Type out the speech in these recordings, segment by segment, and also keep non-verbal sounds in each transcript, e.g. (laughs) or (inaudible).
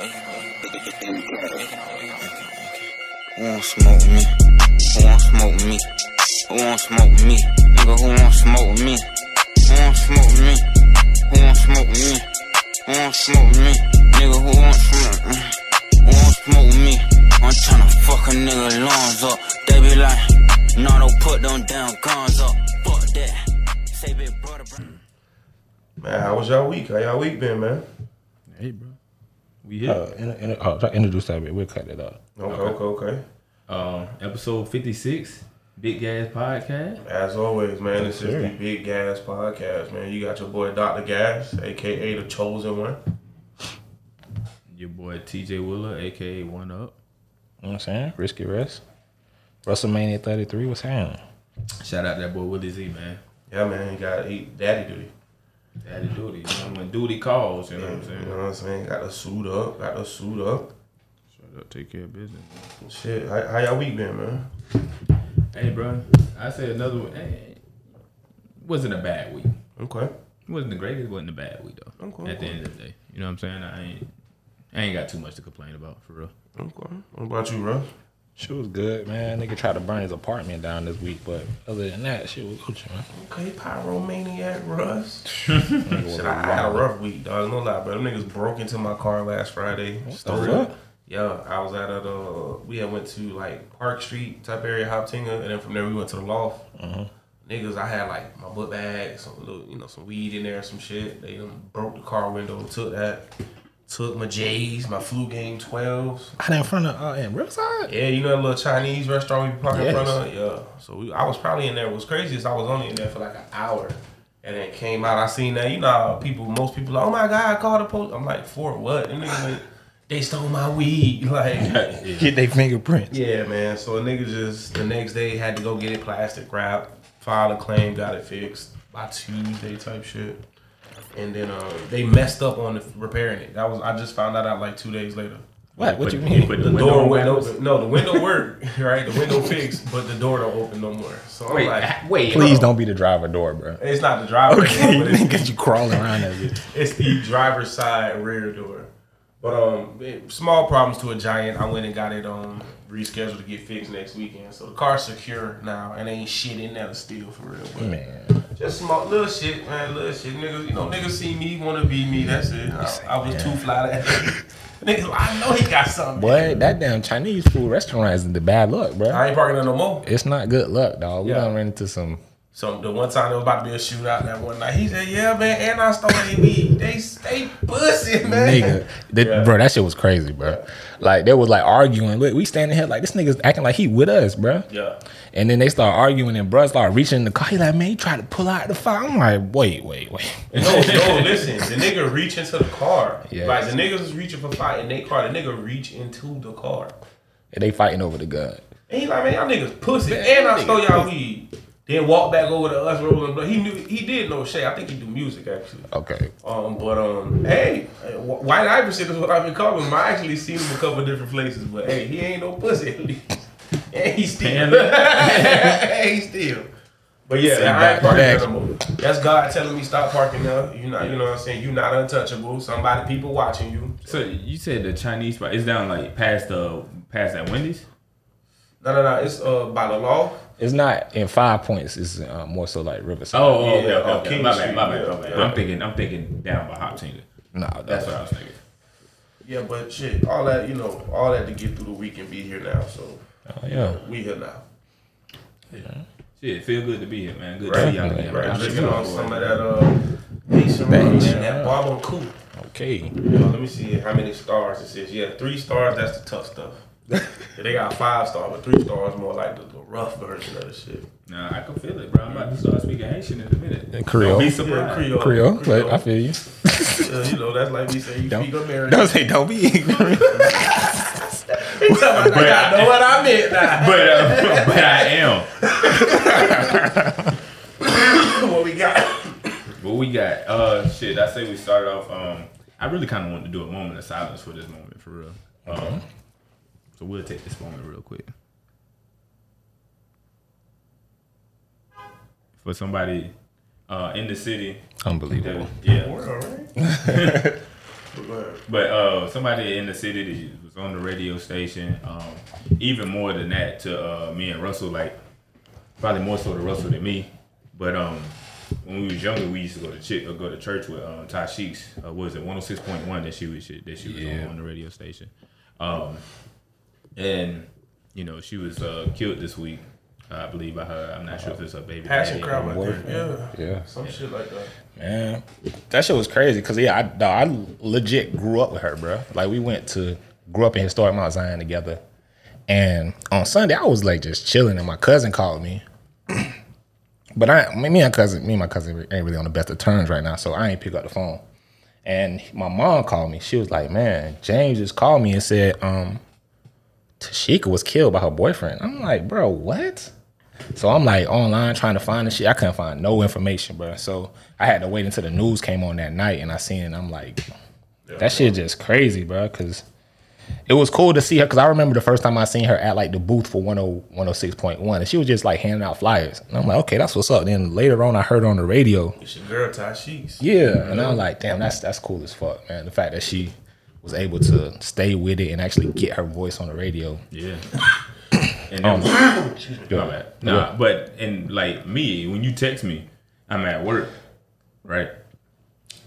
Who won't smoke me? Who won't smoke me? Who won't smoke me? Nigga, who won't smoke me? Who won't smoke me? Who won't smoke me? Who won't smoke me? Nigga, who won't smoke me? Who won't smoke me? I'm tryna fuck a nigga lungs up. They be like, no, don't put them damn guns up. Fuck that. Say big brother, bro. Man, how was y'all week? How y'all week been, man? Hey, bro. We here. Uh, in, in, oh, try to introduce that bit. We'll cut it up. Okay, okay, okay. Um, episode 56, Big Gas Podcast. As always, man, this is the Big Gas Podcast, man. You got your boy Dr. Gas, aka the chosen one. Your boy TJ Willer, aka One Up. You know what I'm saying? Risky Rest. WrestleMania 33 was happening. Shout out to that boy Willie Z, man. Yeah, man, he got he daddy duty. Daddy duty. You know, when duty calls, you know what I'm saying? You saying? know what I'm saying? Got to suit up, got to suit up. Shout out, take care of business. Shit, how, how y'all week been, man? Hey, bro. I said another one. Hey, wasn't a bad week. Okay. It wasn't the greatest, it wasn't a bad week, though. Okay, At the end of the day. You know what I'm saying? I ain't, I ain't got too much to complain about, for real. Okay. What about you, Russ? Shit was good, man. Nigga tried to burn his apartment down this week, but other than that, shit was Gucci, man. Okay, pyromaniac Russ. (laughs) Shit, I, I had a rough week, dog. No lie, bro. Them niggas broke into my car last Friday. Stole it. Yeah, I was at a, uh, we had went to like Park Street type area, Hoptinger, and then from there we went to the loft. Niggas, I had like my book bag, some little, you know, some weed in there, some shit. They done broke the car window, took that, took my J's, my flu game 12s. I in front of uh, in Riverside. Yeah, you know that little Chinese restaurant we be parking in front of? Yeah. So we, I was probably in there. What's crazy is I was only in there for like an hour. And then it came out, I seen that, you know, people, most people, like, oh my God, I called the police. I'm like, for what? Niggas like, they stole my weed. (laughs) Like, (laughs) Get their fingerprints. yeah, man. So a nigga just, the next day had to go get it plastic wrapped, file a claim, got it fixed by Tuesday type shit. And then uh, they messed up on the, repairing it. That was, I just found that out like two days later. What? What But- you mean? but The, the door window went open. No, the window worked, (laughs) right? The window fixed, but the door don't open no more. So I'm Wait, like, wait. Please hold don't be the driver door, bro. it's not the driver Okay, door, but you (laughs) it's, get you crawling around that bitch. (laughs) it's the driver's side rear door. But um, it- small problems to a giant. I went and got it um rescheduled to get fixed next weekend. So the car's secure now, and ain't shit in there to steal for real. But Man, just small little shit, man, little shit. Niggas, you know, niggas see me, wanna be me. That's it. I, I was too fly to (laughs) Niggas, I know he got something. boy, that damn Chinese food restaurant is the bad luck, bro. I ain't parking there no more. It's not good luck, dog. We Yeah. done ran into some. So the one time there was about to be a shootout that one night, he said, "Yeah, man, and I stole their weed. They stay pussy, man." Nigga, that, Yeah. bro, that shit was crazy, bro. Like they was like arguing. Look, we standing here like this nigga's acting like he with us, bro. Yeah. And then they start arguing, and bro start reaching in the car. He like, man, he tried to pull out the fire. I'm like, wait, wait, wait. No, no, listen. The nigga reach into the car. Yes. Like the niggas was reaching for fight in their car. The nigga reach into the car. And they fighting over the gun. And he like, man, y'all niggas pussy. and I stole y'all weed. Then walk back over to us rolling. But he knew he did know Shay. I think he do music actually. Okay. Um, but um, hey, Wh- White Iverson is what I've been calling him. I actually seen him a couple different places, but hey, he ain't no pussy at least. (laughs) And he still, (laughs) and he still. But yeah, I ain't back- parking there back. That's God telling me stop parking there. You know, you know what I'm saying. You're not untouchable. Somebody, people watching you. So you said the Chinese spot is down like past the past that Wendy's. No, no, no. It's uh by the law. It's not in five points. It's uh, more so like Riverside. Oh, oh, okay, Yeah, okay, uh, okay. My Street, bad, my bad, my bad. yeah. I'm thinking, I'm thinking down by Hoptinger. no, That's that's what I was thinking. Yeah, but shit, all that you know, all that to get through the week and be here now. So oh, yeah. we here now. Yeah. Shit, feel good to be here, man. Good to Right, see y'all again. right. man. Drinking on some of that uh, Haitian rum, man. That Barbancourt. Okay. Uh, let me see how many stars it says. Yeah, three stars. That's the tough stuff. yeah, (laughs) they got five stars, but three stars more like the, the rough version of the shit. Nah, I can feel it, bro. I'm about to start speaking Haitian in a minute. Creole. Don't be Yeah, surprised. Creole. Creole, but I feel you. Uh, you know, that's like me saying you Don't- speak American. Don't say don't be ignorant. He talking about, I know what I meant now. (laughs) But uh, but I am. (coughs) what we got? What we got? Uh, shit. I say we started off. Um, I really kind of wanted to do a moment of silence for this moment, for real. Um, so we'll take this moment real quick. For somebody uh, in the city. Unbelievable. Yeah. All right. (laughs) But uh, somebody in the city that was on the radio station, um, even more than that to uh, me and Russell, like probably more so to Russell than me. But um, when we was younger, we used to go to ch- uh, go to church with um, Ty Sheeks. Uh, what was it one hundred six point one that she was that she was Yeah. on, on the radio station, um, and you know she was uh, killed this week. I believe by her. I'm not sure if it's a baby. Passion daddy crowd, or- I think. Yeah. Yeah. Some shit like that. Man, that shit was crazy. Cause yeah, I, dawg, I legit grew up with her, bro. Like we went to grew up in historic Mount Zion together, and on Sunday I was like just chilling, and my cousin called me. (clears throat) But I, me and my cousin, me and my cousin ain't really on the best of terms right now, so I ain't pick up the phone. And my mom called me. She was like, "Man, James just called me and said, um, Tashika was killed by her boyfriend." I'm like, "Bro, what?" So I'm like online trying to find the shit. I couldn't find no information, bro. So I had to wait until the news came on that night, and I seen it. I'm like, that shit just crazy, bro. Cause it was cool to see her. Cause I remember the first time I seen her at like the booth for 10 106.1, and she was just like handing out flyers. And I'm like, okay, that's what's up. Then later on, I heard on the radio, It's your girl Ty Sheets. yeah, and I was like, damn, that's that's cool as fuck, man. The fact that she was able to stay with it and actually get her voice on the radio. Yeah. And um, (coughs) my bad. Nah, but and like me, when you text me, I'm at work, right?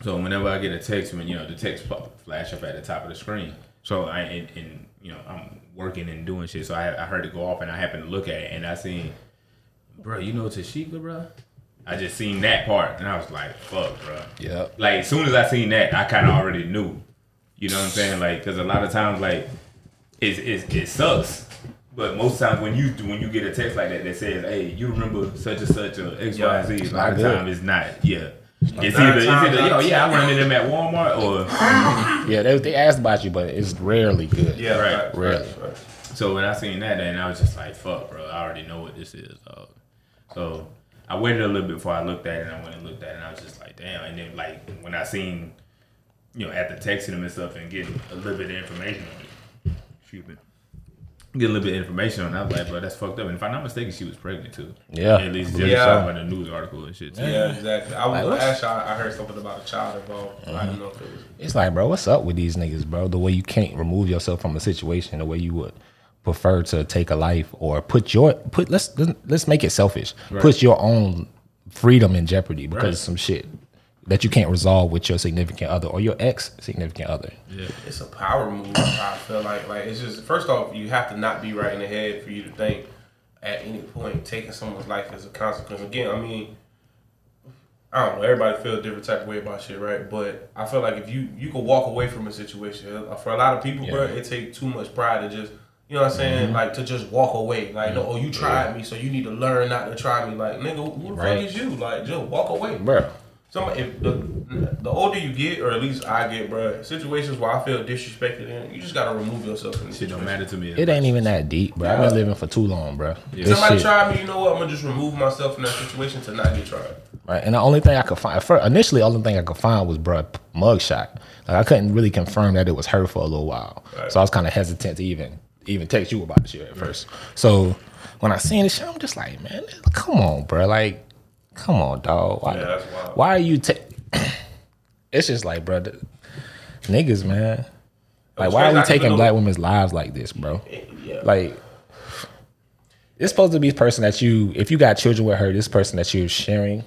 So whenever I get a text, when you know the text pop, flash up at the top of the screen. So I and, and you know I'm working and doing shit. So I, I heard it go off, and I happened to look at it, and I seen, bro, you know Tashika, bro. I just seen that part, and I was like, fuck, bro. Yep. Like as soon as I seen that, I kind of already knew. You know what I'm saying? Like, because a lot of times, like, it, it, it sucks. But most times when you when you get a text like that that says, "Hey, you remember such and such or X, Y, and Z," a lot of time it's not. Yeah, it's either it's either yo, of yeah, I ran into them at Walmart or (laughs) Yeah, they, they asked about you, but it's rarely good. Yeah, Right, right, really. right, right. So when I seen that, then I was just like, "Fuck, bro! I already know what this is." dog. So I waited a little bit before I looked at it, and I went and looked at it, and I was just like, "Damn!" And then like when I seen, you know, after texting them and stuff and getting a little bit of information on it, excuse me, get a little bit of information on that. I was like, "Bro, that's fucked up." And if I'm not mistaken, she was pregnant too. Yeah. at least Yeah. just yeah. in the news article and shit. Too. Yeah, exactly. I was Like, actually I I heard something about a child involved. I didn't know if it was. It's like, bro, what's up with these niggas, bro? The way you can't remove yourself from a situation, the way you would prefer to take a life or put your put let's let's make it selfish. Put your own freedom in jeopardy because Right. of some shit that you can't resolve with your significant other or your ex significant other. Yeah. It's a power move. I feel like like it's just first off you have to not be right in the head for you to think at any point taking someone's life as a consequence. Again, I mean. I don't know. Everybody feel a different type of way about shit, right? But I feel like if you you can walk away from a situation, uh, for a lot of people, bro, it take too much pride to just you know what I'm saying, Mm-hmm. like to just walk away. Like, no, oh, you tried me, so you need to learn not to try me. Like, nigga, who the Right. fuck is you? Like, just walk away, Bro. Somebody, if the the older you get, or at least I get, bro, situations where I feel disrespected in, you just gotta remove yourself from the Shit don't matter to me. It ain't even that deep, bro. I've been living for too long, bro. This Somebody shit- tried me, you know what? I'm gonna just remove myself from that situation to not get tried. Right. And the only thing I could find, first, initially, the only thing I could find was, bruh, mugshot. Like, I couldn't really confirm that it was her for a little while. Right. So I was kind of hesitant to even even text you about the shit at first. So when I seen the shit, I'm just like, man, come on, bruh. Like, come on, dog. Why, Yeah, why are you ta- (clears throat) It's just like, bruh, the- niggas, man. Like, why are we taking black women's lives like this, bro? (laughs) Yeah. Like, it's supposed to be the person that you, if you got children with her, this person that you're sharing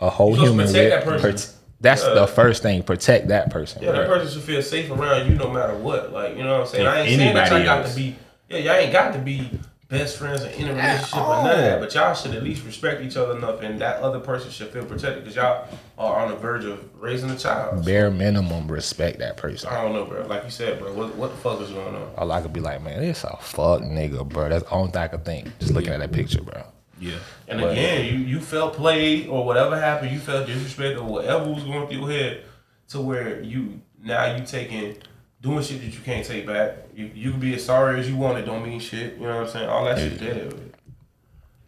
a whole human with. that that's Yeah. the first thing. Protect that person. Yeah, that person should feel safe around you no matter what. Like, you know what I'm saying? If I ain't saying that y'all got to be, yeah, y'all ain't got to be best friends or in a relationship or none of that, but y'all should at least respect each other enough and that other person should feel protected because y'all are on the verge of raising a child. Bare minimum, respect that person. I don't know, bro. Like you said, bro, what, what the fuck is going on? All I could be like, man, this a fuck nigga, bro. That's the only thing I could think. Just looking at that picture, bro. Yeah. And again, you, you felt played or whatever happened, you felt disrespected or whatever was going through your head to where you now you taking doing shit that you can't take back. You you can be as sorry as you want, it don't mean shit. You know what I'm saying? All that shit dead.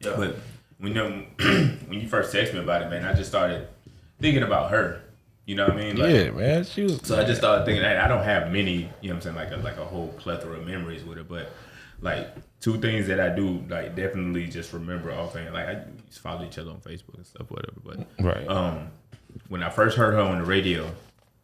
Yeah. But when you (clears throat) when you first text me about it, man, I just started thinking about her. You know what I mean? Like, Yeah, man. She was. So I just started thinking I, I don't have many, you know what I'm saying, like a like a whole plethora of memories with her, but like two things that I do like definitely just remember offhand. Like I used to follow each other on Facebook and stuff, whatever. But Right. um when I first heard her on the radio,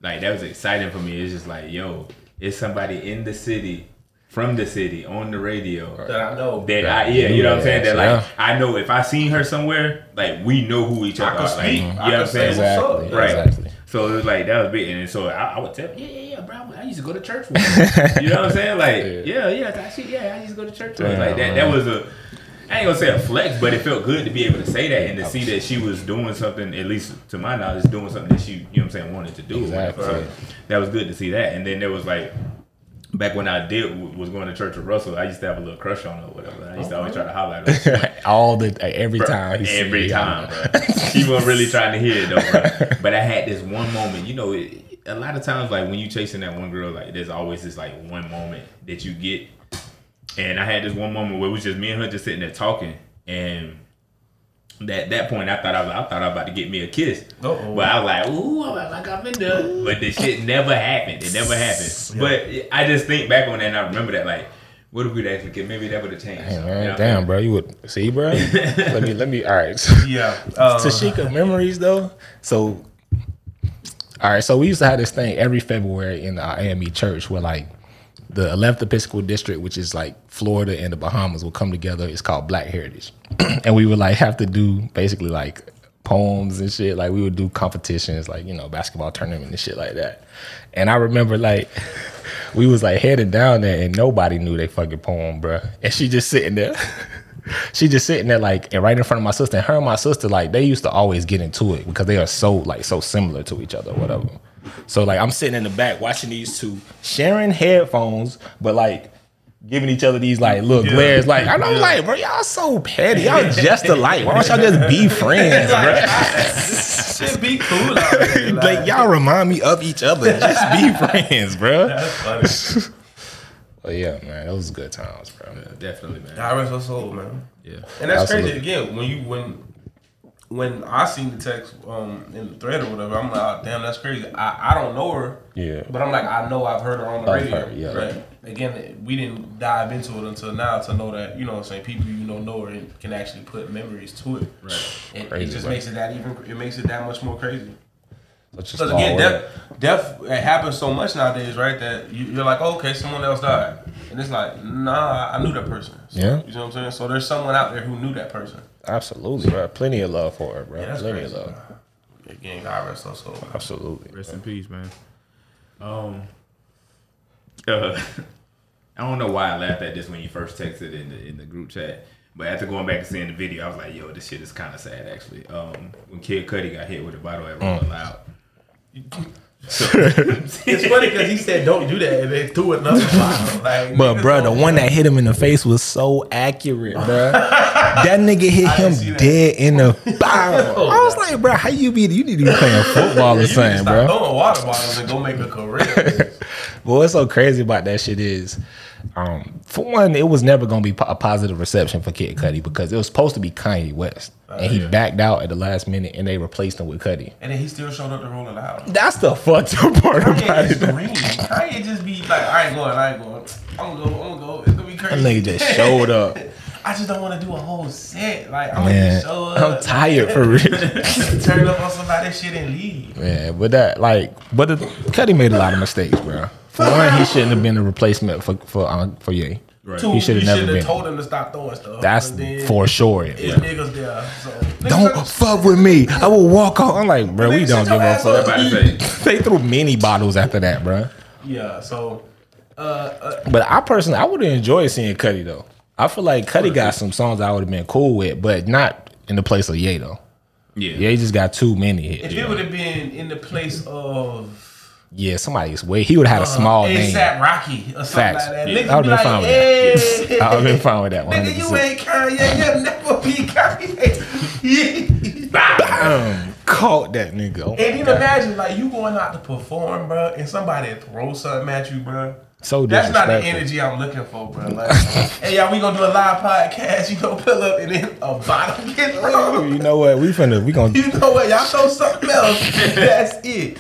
like that was exciting for me. It's just like, yo, it's somebody in the city, from the city, on the radio. That I know. That I yeah, you know what I'm saying? That like Yeah. I know if I seen her somewhere, like we know who each I other could are. Like, speak. you I know what I'm say saying? what's up. Exactly. Right. Exactly. So it was like that was big, and so I, I would tell, yeah, yeah, yeah, bro. I used to go to church with (laughs) her. you know what I'm saying? Like, yeah, yeah, I see, yeah, I used to go to church with her. Like that. That was a. I ain't gonna say a flex, but it felt good to be able to say that and to see that she was doing something, at least to my knowledge, doing something that she, you know what I'm saying, wanted to do. Exactly. whatever. That was good to see that. And then there was like, back when I did was going to church with Russell, I used to have a little crush on her or whatever. I used to always try to holler at her. (laughs) All the every time he see Every time, bro. She wasn't really trying to hear it though, bro. But I had this one moment, you know, it, a lot of times like when you chasing that one girl, like there's always this like one moment that you get. And I had this one moment where it was just me and her just sitting there talking, and that that point I thought I, was, I thought I was about to get me a kiss, Uh-oh. but I was like, ooh, I'm like I'm in there, but this shit never happened. It never happened. But I just think back on that, and I remember that like, what if we'd actually get? Maybe that would have changed. Hey, You man, know? damn, bro, you would see, bro. (laughs) let me, let me. All right, Yeah. (laughs) Uh, Tashika memories though. So, all right, so we used to have this thing every February in our AME church where like the 11th Episcopal District, which is like Florida and the Bahamas, will come together. It's called Black Heritage, (clears throat) and we would like have to do basically like poems and shit. Like we would do competitions, like you know basketball tournament and shit like that. And I remember like (laughs) we was like headed down there and nobody knew they fucking poem, bruh. And she just sitting there. (laughs) she just sitting there like and right in front of my sister. And her and my sister, like, they used to always get into it because they are so like so similar to each other, whatever. So like I'm sitting in the back watching these two sharing headphones, but like giving each other these like little Yeah. glares. Like and I'm like, bro, y'all so petty. Y'all just alike. Why don't y'all just be friends, bro? Ah, shit be cool out here. (laughs) like y'all remind me of each other. Just be (laughs) friends, bro. That's funny. (laughs) But yeah, man, those was good times, bro. Definitely, man. I rest her soul, man. Yeah. And that's Absolutely. crazy. Again, when you when when I seen the text um in the thread or whatever, I'm like, oh, damn, that's crazy. I, I don't know her. Yeah. But I'm like, I know I've heard her on the I've radio. heard, yeah. Right. Again, we didn't dive into it until now to know that, you know what I'm saying, people you know know her and can actually put memories to it. Right. It Crazy, just bro. makes it that even it makes it that much more crazy. Such a Because small again, death, death it happens so much nowadays, right? That you, you're like, oh, okay, someone else died, and it's like, nah, I knew that person. So, Yeah. you know what I'm saying. So there's someone out there who knew that person. Absolutely, bro. Plenty of love for her, bro. Yeah, that's Plenty crazy. of love. Again, God rest her soul. Absolutely. Rest in peace, man. Um, (laughs) uh, I don't know why I laughed at this when you first texted in the in the group chat, but after going back and seeing the video, I was like, "Yo, this shit is kind of sad, actually." Um, when Kid Cudi got hit with a bottle at Rolling Loud. It's funny because he said, "Don't do that," and they threw another bottle. (laughs) Like, But bro, the one that hit him in the face was so accurate, bro. (laughs) that nigga hit him dead in the (laughs) bow. Oh, I was like, bro, how you be? You need to be playing football or something, bro. throwing water bottles and go make a career. But what's so crazy about that shit is, um, for one, it was never gonna be po- a positive reception for Kid Cudi because it was supposed to be Kanye West, and he yeah. backed out at the last minute, and they replaced him with Cudi. and then he still showed up to Rolling Loud. That's the fucked up part Kanye is it. Kanye just be like, I ain't going, I ain't going. I'm gonna go, I'm gonna go. It's gonna be That crazy. nigga just showed up. (laughs) I just don't want to do a whole set. Like I'm Man, gonna show up. I'm tired for real. (laughs) Turn up on somebody's shit and leave. Yeah, but that like, but the, Cudi made a lot of mistakes, bro. For one, he shouldn't have been a replacement for for um, for Ye. right. Two, He shoulda you never shoulda been. told him to stop throwing stuff. That's then for sure. It's bro. niggas there. So niggas Don't like, fuck with me. I will walk on. I'm like, bro, we don't give a fuck. about to They threw many bottles after that, bro. Yeah. So, uh, uh, But I personally, I would have enjoyed seeing Cudi though. I feel like Cudi got some songs I would have been cool with, but not in the place of Ye though. yeah, Ye just got too many hits. if hits. it would have been in the place of Yeah, somebody's way. He would have had a uh, small name. ASAP Rocky or something Facts. like that, Yeah. niggas I would've be been like, fine with hey, (laughs) I would have been fine with that one. Nigga, you ain't Kanye. You'll never be Kanye. (laughs) Bam! Caught that nigga. Oh And you imagine, like, you going out to perform, bro, and somebody throw something at you, bro. So That's not the energy I'm looking for, bro. Like, (laughs) hey, y'all, we gonna do a live podcast. You gonna pull up and then a bottle get thrown. You know what? We finna we gonna You know what? Y'all show something else. That's it.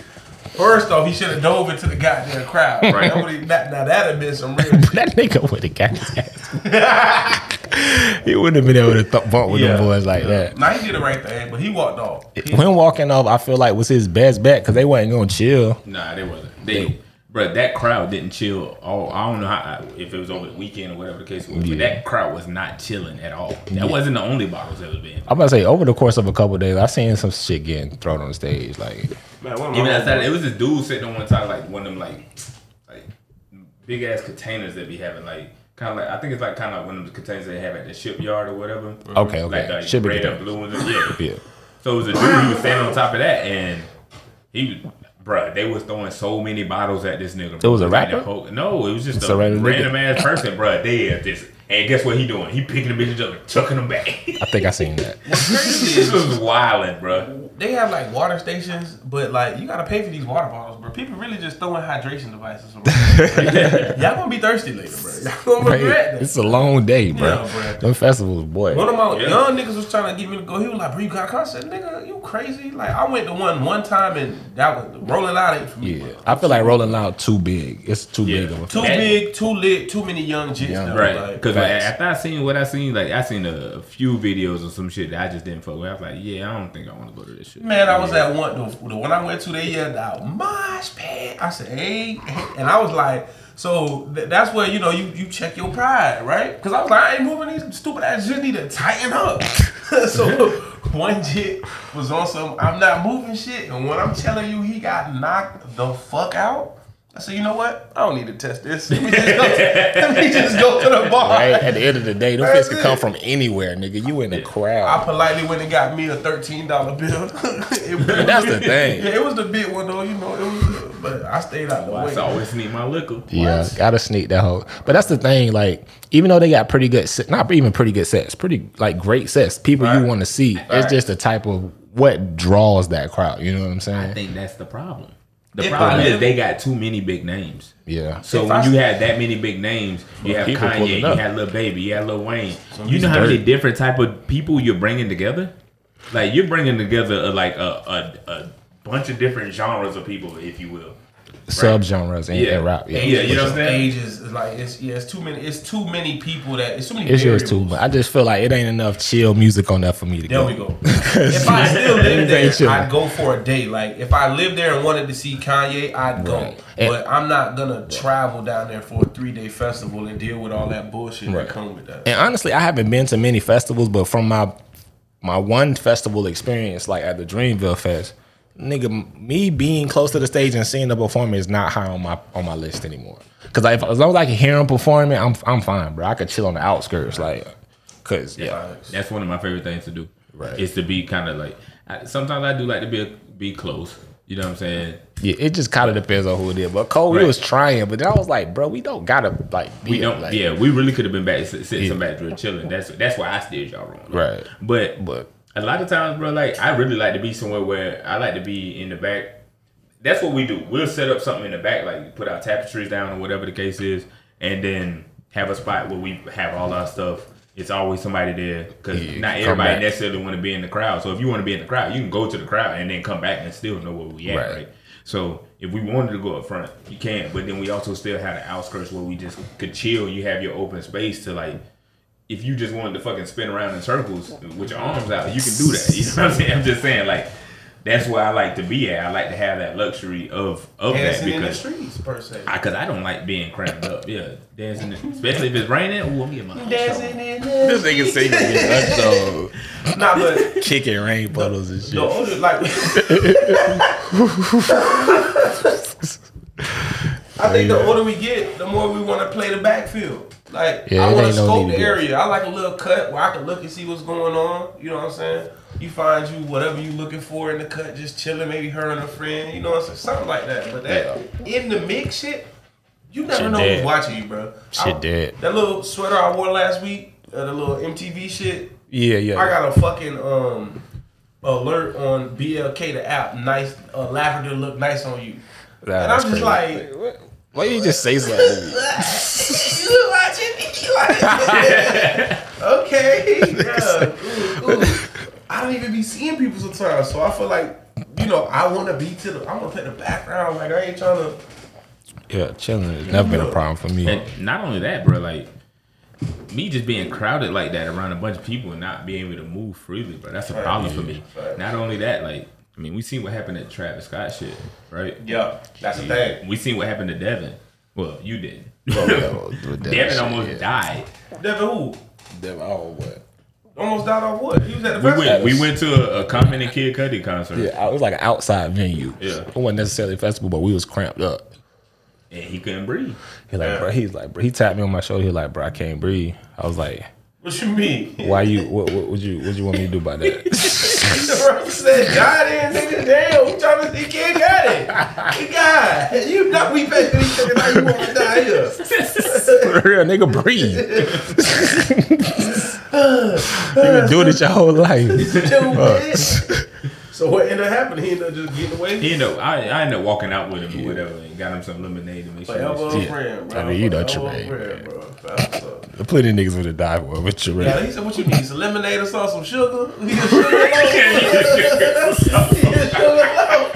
First off, he should have dove into the goddamn crowd. Right. Nobody, that, now that'd have been some real (laughs) shit. that nigga would have got his (laughs) ass. he wouldn't have been able to th- bump with Yeah. them boys like that. Nah, he did the right thing, but he walked off. He- Him walking off, I feel like was his best bet because they wasn't gonna chill. Nah, they wasn't. They, bro, that crowd didn't chill. All I don't know how if it was over the weekend or whatever the case was, Yeah. but that crowd was not chilling at all. That wasn't the only bottles that was being. I'm about to say over the course of a couple days, I seen some shit getting thrown on the stage. Like Man, Even my outside, it was this dude sitting on one side, like one of them, like, like big ass containers that be having, like, kind of like I think it's like kind of like one of the containers they have at the shipyard or whatever. Okay, okay. Like the Should red the and blue ones. Yeah. yeah, So it was a dude who was standing on top of that, and he, bruh, they was throwing so many bottles at this nigga. It was a Like rapper? whole- no, it was just It's a, a random random, ass person, bruh. They just, and guess what he doing? He picking the bitches up and chucking them back. (laughs) I think I seen that. (laughs) This is was wilding, bruh. they have like water stations, but like you gotta pay for these water bottles, bro. People really just throwing hydration devices around. (laughs) Y'all gonna be thirsty later, bro. Y'all gonna regret It's a long day, bro. Yeah, bro. Them festivals, boy. One of my Yeah. young niggas was trying to get me to go. He was like, "Bro, you got a concert, nigga? You crazy?" Like I went to one one time and that was rolling out ain't for me. Yeah, bro. I feel like Rolling Loud too big. It's too Yeah. big of a Too That- big, too lit, too many young jits. Young. now, Right, like- because Facts. after I seen what I seen, like I seen a, a few videos or some shit that I just didn't fuck with. I was like, yeah, I don't think I want to go to this shit. Man, I was at one the, the one I went to. They yelled out "Mosh pit." I said, "Hey," and I was like, "So th- that's where you know you you check your pride, right?" Because I was like, "I ain't moving these stupid ass just need to tighten up." (laughs) so one jit was on some "I'm not moving" shit, and when I'm telling you, he got knocked the fuck out. I said, "You know what? I don't need to test this. Let me just go to, (laughs) let me just go to the bar." Right? At the end of the day, those That's fish could come from anywhere, nigga. You in the crowd. I politely went and got me a thirteen dollar bill. (laughs) It- (laughs) That's the thing. Yeah, it was the big one though. You know, it was, but I stayed out the I way. always sneak my liquor. Yeah, gotta sneak that whole. But that's the thing. Like, even though they got pretty good, se- not even pretty good sets, pretty like great sets, people you want to see. Right. It's just the type of what draws that crowd. You know what I'm saying? I think that's the problem. The If problem is they got too many big names. Yeah. So If when I- you have that many big names, you have Kanye, you had have Lil Baby, you had Lil Wayne. you know how many different type of people you're bringing together? Like you're bringing together a, like a, a a bunch of different genres of people, if you will. Sub genres and, Yeah. and rap. Yeah, Yeah, you know what I'm saying? Ages is like it's yeah, it's too many. It's too many people that it's too many. It's yours too, variables. but I just feel like it ain't enough chill music on that for me to There go. we go. (laughs) if I still lived there, chilling. I'd go for a day. Like if I lived there and wanted to see Kanye, I'd go. Right. And- but I'm not gonna travel down there for a three day festival and deal with all that bullshit Right. that come with that. And honestly, I haven't been to many festivals, but from my my one festival experience, like at the Dreamville Fest, nigga, me being close to the stage and seeing the performance is not high on my on my list anymore. Cause like, if, as long as I can hear him performing, I'm I'm fine, bro. I could chill on the outskirts, like, cause yeah, That's one of my favorite things to do. Right. Is to be kind of like. Sometimes I do like to be be close. You know what I'm saying? yeah. It just kind of depends on who it is. But Cole, we Right. was trying, but then I was like, bro, we don't gotta like be We don't. like, yeah, we really could have been back sitting Yeah. some back there chilling. That's that's why I steered y'all wrong. Right. But But a lot of times, bro, like I really like to be somewhere where I like to be in the back. That's what we do. We'll set up something in the back, like put our tapestries down or whatever the case is, and then have a spot where we have all our stuff. It's always somebody there because Yeah, not everybody back. necessarily want to be in the crowd. So if you want to be in the crowd, you can go to the crowd and then come back and still know where we at, Right. right? So if we wanted to go up front, you can. But then we also still have the outskirts where we just could chill. You have your open space to like if you just wanted to fucking spin around in circles with your arms out, you can do that. (laughs) You know what I'm saying? I'm just saying, like, that's where I like to be at. I like to have that luxury of of that Dancing in the because streets per se. I, cause I don't like being cramped up. Yeah, dancing, especially if it's raining. Ooh, I'm getting my Dancing in the this nigga singing so (laughs) Nah, but kicking rain puddles and shit. the shit. older like (laughs) I think the older we get, the more we want to play the backfield. Like Yeah, I want to scope the area. I like a little cut where I can look and see what's going on. You know what I'm saying? You find you whatever you looking for in the cut, just chilling, maybe her and a friend. You know what I'm saying? Something like that. But that in the mix shit, you never Shit know dead. who's watching you, bro. Shit I- dead. That little sweater I wore last week, uh, the little MTV shit. Yeah, yeah. I got a fucking um alert on BLK the app. Nice uh, lavender look nice on you. Nah, and I'm just crazy. like, Why you just say something? to (laughs) me? you watching me? Like, (laughs) okay, yeah. Ooh, ooh. I don't even be seeing people sometimes, so I feel like you know I want to be to the. I'm gonna play the background. Like I ain't trying to. Yeah, chilling has never been a problem for me. And not only that, bro, like me just being crowded like that around a bunch of people and not being able to move freely, bro. That's a problem for me. Not only that, like, I mean, we seen what happened at Travis Scott shit, right? Yeah, that's the thing. We seen what happened to Devin. Well, you didn't. (laughs) Oh, oh (laughs) with Devin Devin shit, almost yeah. died. Devin who? Devin, oh, what? Almost died off what? He was at the We festival. went. We went to a, a Common and Kid Cudi concert, Yeah, it was like an outside venue. Yeah. It wasn't necessarily a festival, but we was cramped up. and he couldn't breathe. He like, Yeah. bro, he's like, bro, he tapped me on my shoulder. He like, bro, I can't breathe. I was like, What you mean? why you, what, what would you, what you want me to do about that? (laughs) (laughs) Bro, said, God in, nigga, damn, we trying to see Kid got it. He got it. You know we pay each other now you want to die here. (laughs) For real, nigga, breathe. (laughs) You've been doing it your whole life. Stupid. So what ended up happening? He ended up just getting away? He ended up, I, I ended up walking out with him or whatever and got him some lemonade to make sure. Forever that a friend, bro. I mean, you know Forever what a mean, friend, bro. That's what's up. (laughs) Plenty of niggas would have died for it, but you Yeah, real. he said, "What you need? Some lemonade or something? Some sugar? (laughs) We get sugar (laughs) low. sugar low.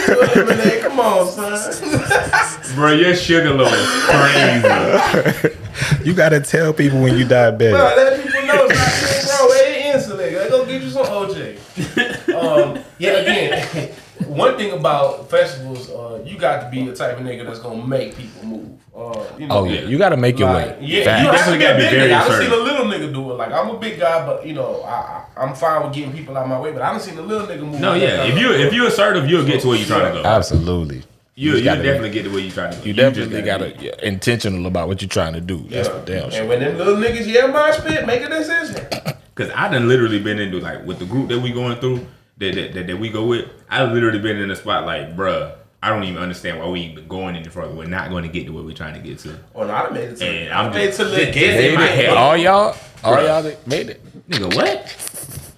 Sugar lemonade. Come on, son. Bro, your sugar low is crazy. You gotta tell people when you die bad. Bro, let people know it's not bro. It ain't insulated. I go get you some OJ. Um, yeah, again, (laughs) one thing about festivals, uh, you got to be the type of nigga that's gonna make people move. Uh, you know, Oh yeah, you gotta make your Like, way. yeah, Facts. you have to definitely be a gotta be big very nigga. I done assertive. seen a little nigga do it. Like I'm a big guy, but you know, I, I I'm fine with getting people out my way. But I done seen a little nigga move. No, yeah. If you if you assertive, you'll get to where you're trying to go. Absolutely. You just you gotta- definitely get to where you're trying to go. You just definitely gotta be- yeah, intentional about what you're trying to do. That's Yeah. for damn And sure. when them little niggas yell my spit, make a decision. (laughs) Cause I done literally been into like with the group that we going through that that, that, that we go with. I've literally been in a spot like, bruh, I don't even understand why we even going any further. We're not going to get to where we're trying to get to. Oh no, I made it to. And I I'm made just- to the just- get in my head. All y'all, all Bruh. y'all that made it. Nigga, what?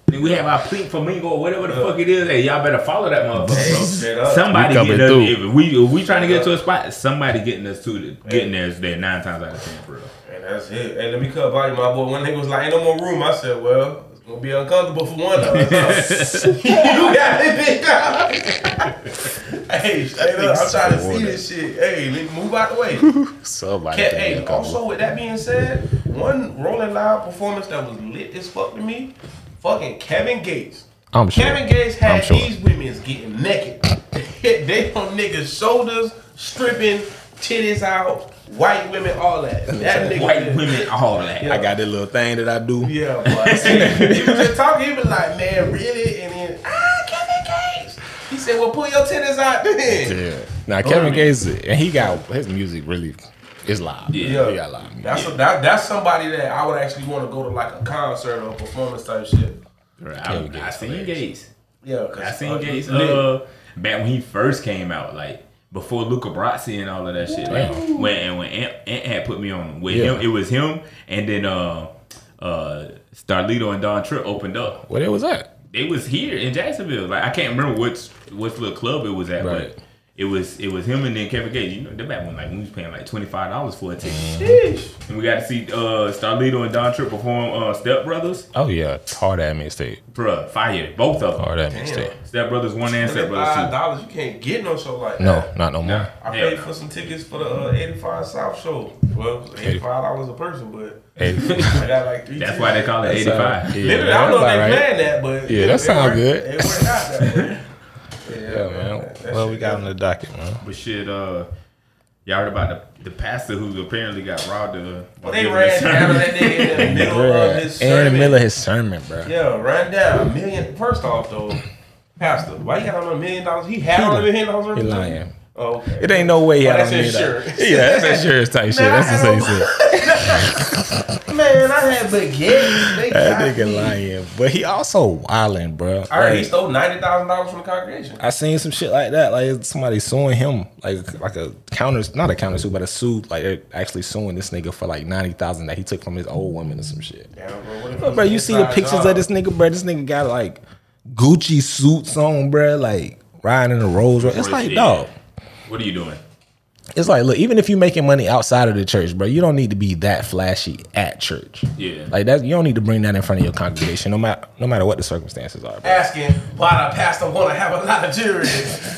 Nigga, we have our plink flamingo or whatever the fuck it is. Hey, y'all better follow that motherfucker. straight bro. up. Somebody We getting us, through. if we if we trying to get to a spot, somebody getting us to the, getting there is there nine times out of ten, bro. And that's it. Hey, let me cut by my boy. One nigga was like, ain't no more room. I said, well, it's gonna be uncomfortable for one of us. (laughs) you got it, big dog. hey, straight up. I'm trying to see this shit. Hey, let me move out the way. (laughs) Somebody. Ke- can hey, also with that being said, one Rolling Loud performance that was lit as fuck to me, fucking Kevin Gates. I'm sure. Kevin Gates had sure. these women getting naked. (laughs) they on niggas' shoulders, stripping, titties out, white women, all that. That nigga White did- women, all that. I got this little thing that I do. Yeah, (laughs) but he was just talking. He was like, "Man, really?" And then, ah, Kevin Gates. He said, "Well, pull your titties out then." Yeah. Now Kevin Gates, and he got his music really is live. Yeah. he got live. music. That's a, that, that's somebody that I would actually want to go to like a concert or a performance type shit. Bro, Kevin I, I seen. Gates. Yeah, I seen uh, Gates uh back when he first came out, like before Luca Brasi and all of that shit. Like, when and when Ant, Ant had put me on with Yeah. him, it was him and then uh uh Starlito and Don Trip opened up. Where it was at? It was here in Jacksonville. Like I can't remember which which little club it was at, Right. but it was it was him and then Kevin Gates. You know, the back when like we was paying like twenty five dollars for a ticket. Sheesh. And we got to see uh Starlito and Don Trip perform uh Step Brothers. Oh yeah, hard at mixtape. Bruh, fire. Both of them. Hard at Damn. mixtape. Step Brothers one and Step Brothers Five two. dollars, you can't get no show like No, that. not no more. I Hell paid for some tickets for the uh, 85 South show. Well, it was eighty-five dollars a person, but Hey, (laughs) I got like three. That's why they call it That's, eighty uh, yeah, Literally, I don't know if they right. planned that, but Yeah, that it sound good. It worked out that way. Yeah, (laughs) Yeah, man. That Well, we got good. on the docket, man. But shit, uh, y'all heard about the, the pastor who apparently got robbed of. Well, they ran down that nigga in the (laughs) middle of Bruh, his and in the sermon. middle of his sermon, bro. Yeah, ran down a million. First off, though, Pastor, why you got on a million dollars? He had on a million dollars. He worth of- lying. Oh, okay. It ain't no way oh, he had that's on me. insurance. Yeah, that's insurance type shit. That's the same shit. (laughs) Man, I had baguettes. They That nigga me. lying, but he also wilding, bro. I heard he stole ninety thousand dollars from the congregation. I seen some shit like that, like somebody suing him, like like a counter, not a counter suit, but a suit, like they're actually suing this nigga for like ninety thousand that he took from his old woman or some shit. Damn, bro, what if it But bro, you see the pictures job? of this nigga, bro. This nigga got like Gucci suits on, bro, like riding in a Rolls Royce. It's like, Yeah. dog. What are you doing? It's like, look, even if you're making money outside of the church, bro, you don't need to be that flashy at church. Yeah. Like that, you don't need to bring that in front of your congregation, no matter no matter what the circumstances are, bro. Asking why the pastor want to have a lot of jewelry.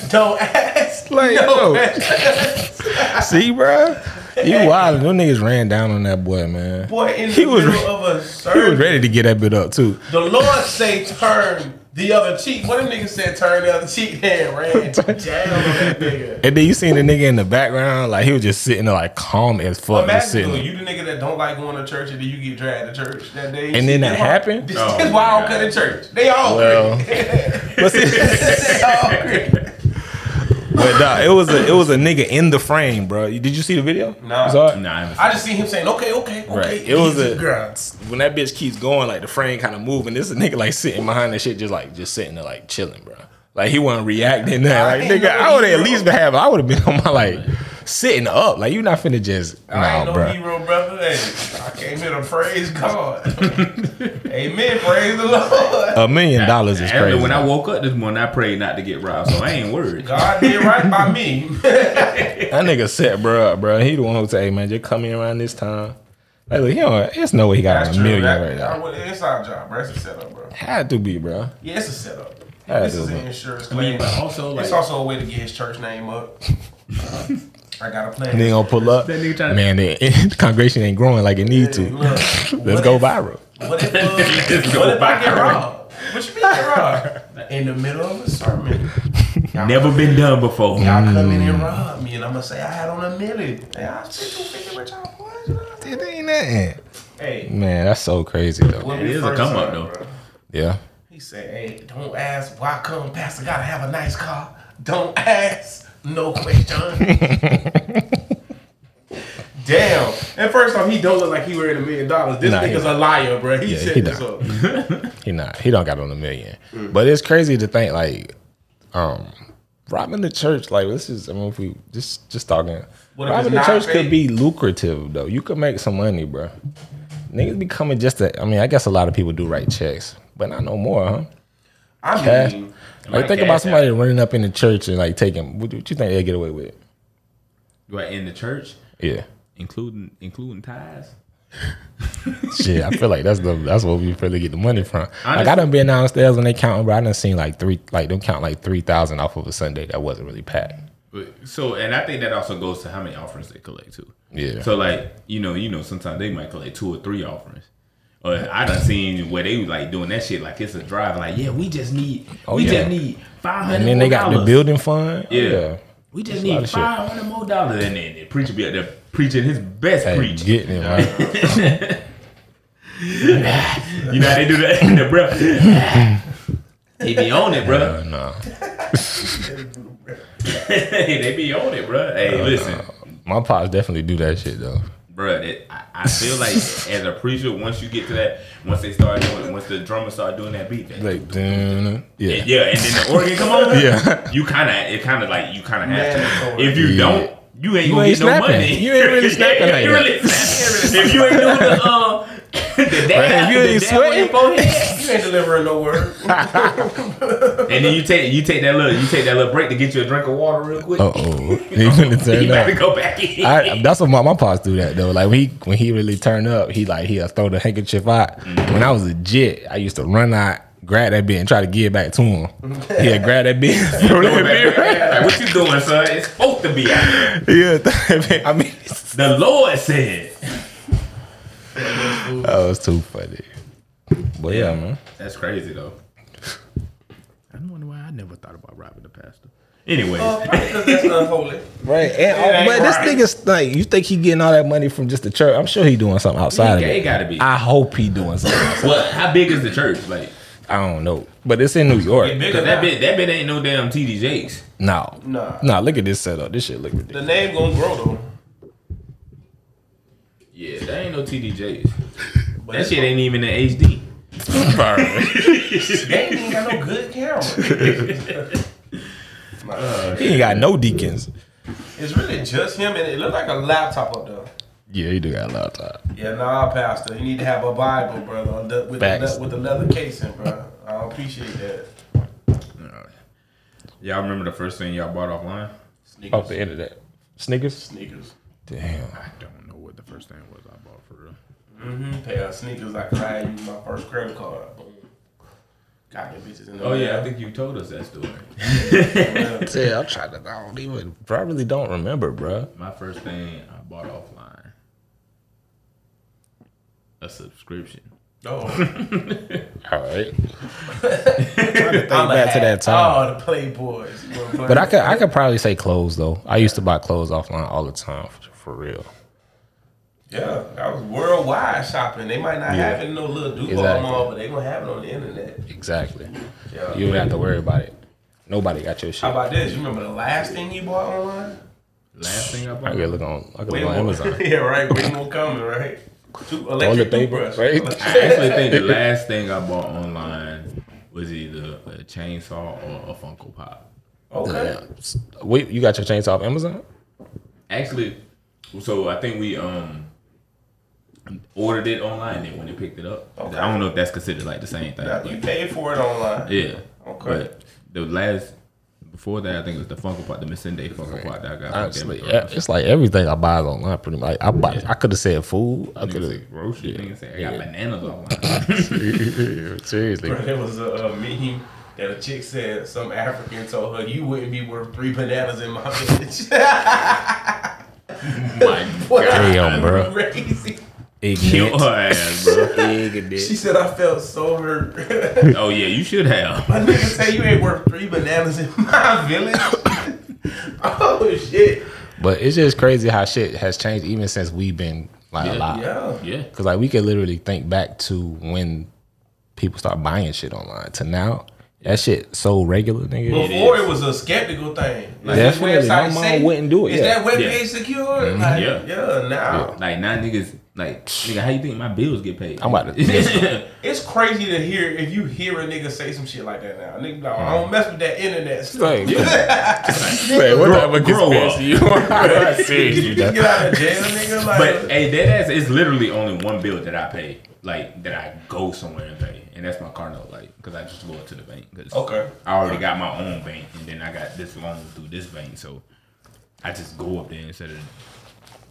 Don't ask. (laughs) Like, no. yo. (laughs) See, bro, You wild. Them niggas ran down on that boy, man. Boy, in He the was middle re- of a He was ready to get that bit up too. the Lord say turn the other cheek. What them niggas said turn the other cheek and ran (laughs) down on that nigga. And then you seen the nigga in the background, like he was just sitting there like calm as fuck, just Imagine sitting. though, you the nigga that don't like going to church and then you get dragged to church that day. And then that This happened? This, Oh this my why I don't God. cut in church. They all Well, agree. (laughs) But, see, (laughs) they all agree. But nah, it was a it was a nigga in the frame, bro. Did you see the video? Nah. You? Nah, I haven't I just see him saying, okay, okay, okay. Right. It was a girl. when that bitch keeps going, like the frame kind of moving. This is a nigga like sitting behind that shit, just like just sitting there like chilling, bro. Like he wasn't reacting. That like ain't nigga, I would at least been having. I would have been on my like sitting up. Like you not finna just I ain't no bro. hero, brother. Hey, I came here to praise God. (laughs) Amen. Praise the Lord. A million dollars is crazy. when I woke up this morning, I prayed not to get robbed, so I ain't worried. God did right by me. (laughs) That nigga set bro up, bro. He the one who say, hey, man, just come in around this time. Like, look, he don't, there's no way he got That's a million That, right I now. it's our job, bro. It's a setup, bro. Had to be, bro. Yeah, it's a setup. Had this to is be. an insurance I mean, claim. but also like it's also a way to get his church name up. I got a plan. And They gonna pull up. That nigga tryna- Man, the, (laughs) the congregation ain't growing like it needs Hey, to. look, (laughs) Let's go if- viral. What if, (laughs) uh, Let's go what if I get viral. robbed? What you mean get robbed? In the middle of a sermon. Y'all never been done before. Y'all come in and rob me, and I'm gonna say I had on a million. Hey, I spent two fifty with y'all boys. what I'm saying? It ain't nothing. Hey, Man, that's so crazy though. when It a come up, though. bro, Yeah. He said, "Hey, don't ask why come Pastor gotta have a nice car. Don't ask no question." Damn. And first off, he don't look like he wearing a million dollars. This Nah, nigga's a liar, bro. He Yeah, set he this don't. up. (laughs) He not. He don't got on a million. But it's crazy to think like, um, robbing the church. Like this is. I mean, if we just just talking. What robbing the church fake? could be lucrative though. You could make some money, bro. Niggas be coming just to. I mean, I guess a lot of people do write checks, but not no more, huh? I Cash. mean, Like, think about somebody out. running up in the church and like taking. What, what you think they get away with? Right in the church, Yeah. including including ties. (laughs) Shit, I feel like that's the that's where we really get the money from. like I Honestly- done been downstairs when they counting, but I done seen like three, like them count like three thousand off of a Sunday that wasn't really packed. But- So, and I think that also goes to how many offerings they collect too. Yeah. So, like you know, you know, sometimes they might collect two or three offerings. Or I done seen where they was like doing that shit like it's a drive. Like, yeah, we just need, Oh, we yeah. just need five hundred. And then they got the building fund. Oh, Yeah. We just lot need five hundred more dollars, and then the preacher be out there preaching his best Hey, preach. getting it right. (laughs) You know how they do that in the breath. (laughs) they be on it, bro. Uh, no, (laughs) they be on it, bro. Hey, listen, my pops definitely do that shit though. Bro. It, I, I feel like as a preacher, once you get to that, once they start doing, once the drummer start doing that beat, that, Like, dun, yeah, yeah, and then the organ come on, Yeah. you kind of, it kind of like you kind of have to. If you Yeah. don't, you ain't You gonna ain't get no money. You ain't really (laughs) snapping You like ain't that. really snapping. if you ain't doing the uh, the dab, you the ain't dab sweating. you ain't delivering no word. (laughs) and then you take you take that little you take that little break to get you a drink of water real quick. Uh oh, (laughs) he finna turn you better up. go back in. I, that's what my, my pops do that though. Like when he when he really turned up, he like he'll throw the handkerchief out. Mm-hmm. When I was a legit, I used to run out, grab that bit, and try to give it back to him. (laughs) He'll grab that bit, throw that back. bit. Like, what you doing, son? It's supposed to be out there. Yeah, I mean, The Lord said. That was too funny. But yeah, man. That's crazy though. I don't wonder why I never thought about robbing the pastor. Anyway, Uh, probably 'cause that's unholy. Right, and It ain't but this right. nigga's like, you think he getting all that money from just the church? I'm sure he doing something outside He- of he it. gotta be. I hope he doing something. outside. well, how big is the church? Like, I don't know, but it's in New York. Get bigger cause that bit that bit ain't no damn T.D. Jakes. No, No, Nah. no. Look at this setup. This shit look ridiculous. The name gonna grow though. Yeah, that ain't no T.D. Jakes. But That shit ain't even in HD. (laughs) They ain't even got no good camera. (laughs) Nah, uh, He ain't got no deacons. it's really just him, and it looked like a laptop up there. Yeah, he do got a laptop. Yeah, nah, Pastor, you need to have a Bible, brother, on the- with the, Facts. le- with the leather casing, bro. I appreciate that. Y'all remember the first thing y'all bought offline? Sneakers. Off the internet. Snickers. Sneakers. Damn. I don't know what the first thing was I bought for real. Mm-hmm. Pair of sneakers I cried. I my first credit card. Boom. Got them bitches in the Oh yeah. I think you told us that story. Yeah, I'm trying to. I don't even. I really don't remember, bro. My first thing I bought offline. A subscription. Oh, (laughs) All right. trying to Think back to that time. Oh, the Playboys. You wanna play? But I could I could probably say clothes though. I used to buy clothes offline all the time for, for real. Yeah, that was worldwide shopping. They might not Yeah. have it in no little Duval Exactly. mall, but they gonna have it on the internet. Exactly. Yeah. You don't have to worry about it. Nobody got your shit. How about this? You remember the last thing you bought online? Last thing I I bought. could look on I could Way look on more. Amazon. (laughs) yeah, right. Way more coming, right? Two, Toilet electric paper, toothbrush. right? I actually think the last thing I bought online was either a chainsaw or a Funko Pop. Okay. Yeah. Wait, you got your chainsaw off Amazon? Actually, so I think we um ordered it online then when they picked it up. Okay. I don't know if that's considered like the same thing. Now, you paid for it online. Yeah. Okay. But the last before that, I think it was the Funko Pop, the Missende Funko Pop that I got. from Honestly, yeah, it's like everything I buy is online pretty much. I buy, I could have said food. I could Niggas say have grocery. Niggas say I got Yeah. bananas online. (laughs) (laughs) (laughs) seriously. Bro, there was a, a meme that a chick said some African told her you wouldn't be worth three bananas in my village. My Damn, bro. Crazy. Kill Ignorant. her ass, bro. (laughs) Ignorant. She said I felt so hurt. (laughs) oh yeah, you should have. My nigga say you ain't worth three bananas in my village. (laughs) oh shit. But it's just crazy how shit has changed even since we've been like Yeah. alive. Yeah. Yeah. Cause like we could literally think back to when people start buying shit online to now. That shit so regular, nigga. Before is. it, was a skeptical thing. Like Definitely. this My website mom safe? wouldn't do it, Is yeah. that web Yeah. page secure? Mm-hmm. Like, Yeah. yeah. Now Like now niggas like nigga, how you think my bills get paid? I'm about to- (laughs) it's crazy to hear if you hear a nigga say some shit like that now. Nigga, like, I don't mess with that internet stuff. Like, Wait, (laughs) what type of grow conspiracy you want? (laughs) Seriously, you just get out of jail, nigga. Like, But hey, that ass is literally only one bill that I pay, like that I go somewhere and pay, and that's my car note, like because I just go up to the bank. Cause Okay. I already got my own bank, and then I got this loan through this bank, so I just go up there instead of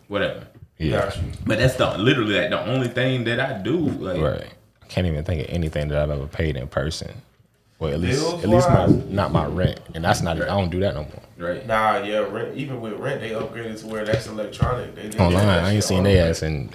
whatever. Yeah, But that's the literally like the only thing that I do. Like, right. I can't even think of anything that I've ever paid in person. Well, at least Bills at least my not my rent, and that's not. I don't do that no more. right? Nah, yeah, rent. Even with rent, they upgraded to where that's electronic. They did Online, that I ain't seen online. their ass in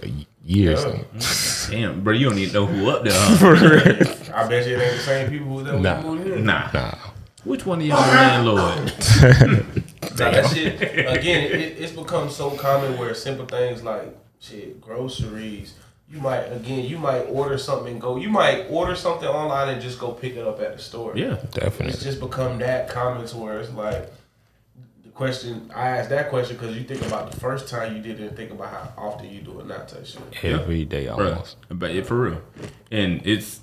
years. Yeah. Mm-hmm. Damn, bro, you don't even know who up there. Huh? (laughs) I bet you it ain't the same people who that Nah. moved in. nah. Nah, Which one of y'all landlord? (laughs) Nah, that shit again. It, it's become so common where simple things like shit, groceries. You might again, you might order something and go. You might order something online and just go pick it up at the store. Yeah. Definitely. It's just become that common to where it's like the question. I asked that question because you think about the first time you did it, and think about how often you do it, not type shit. Every day Bruh, almost. But it, for real, and it's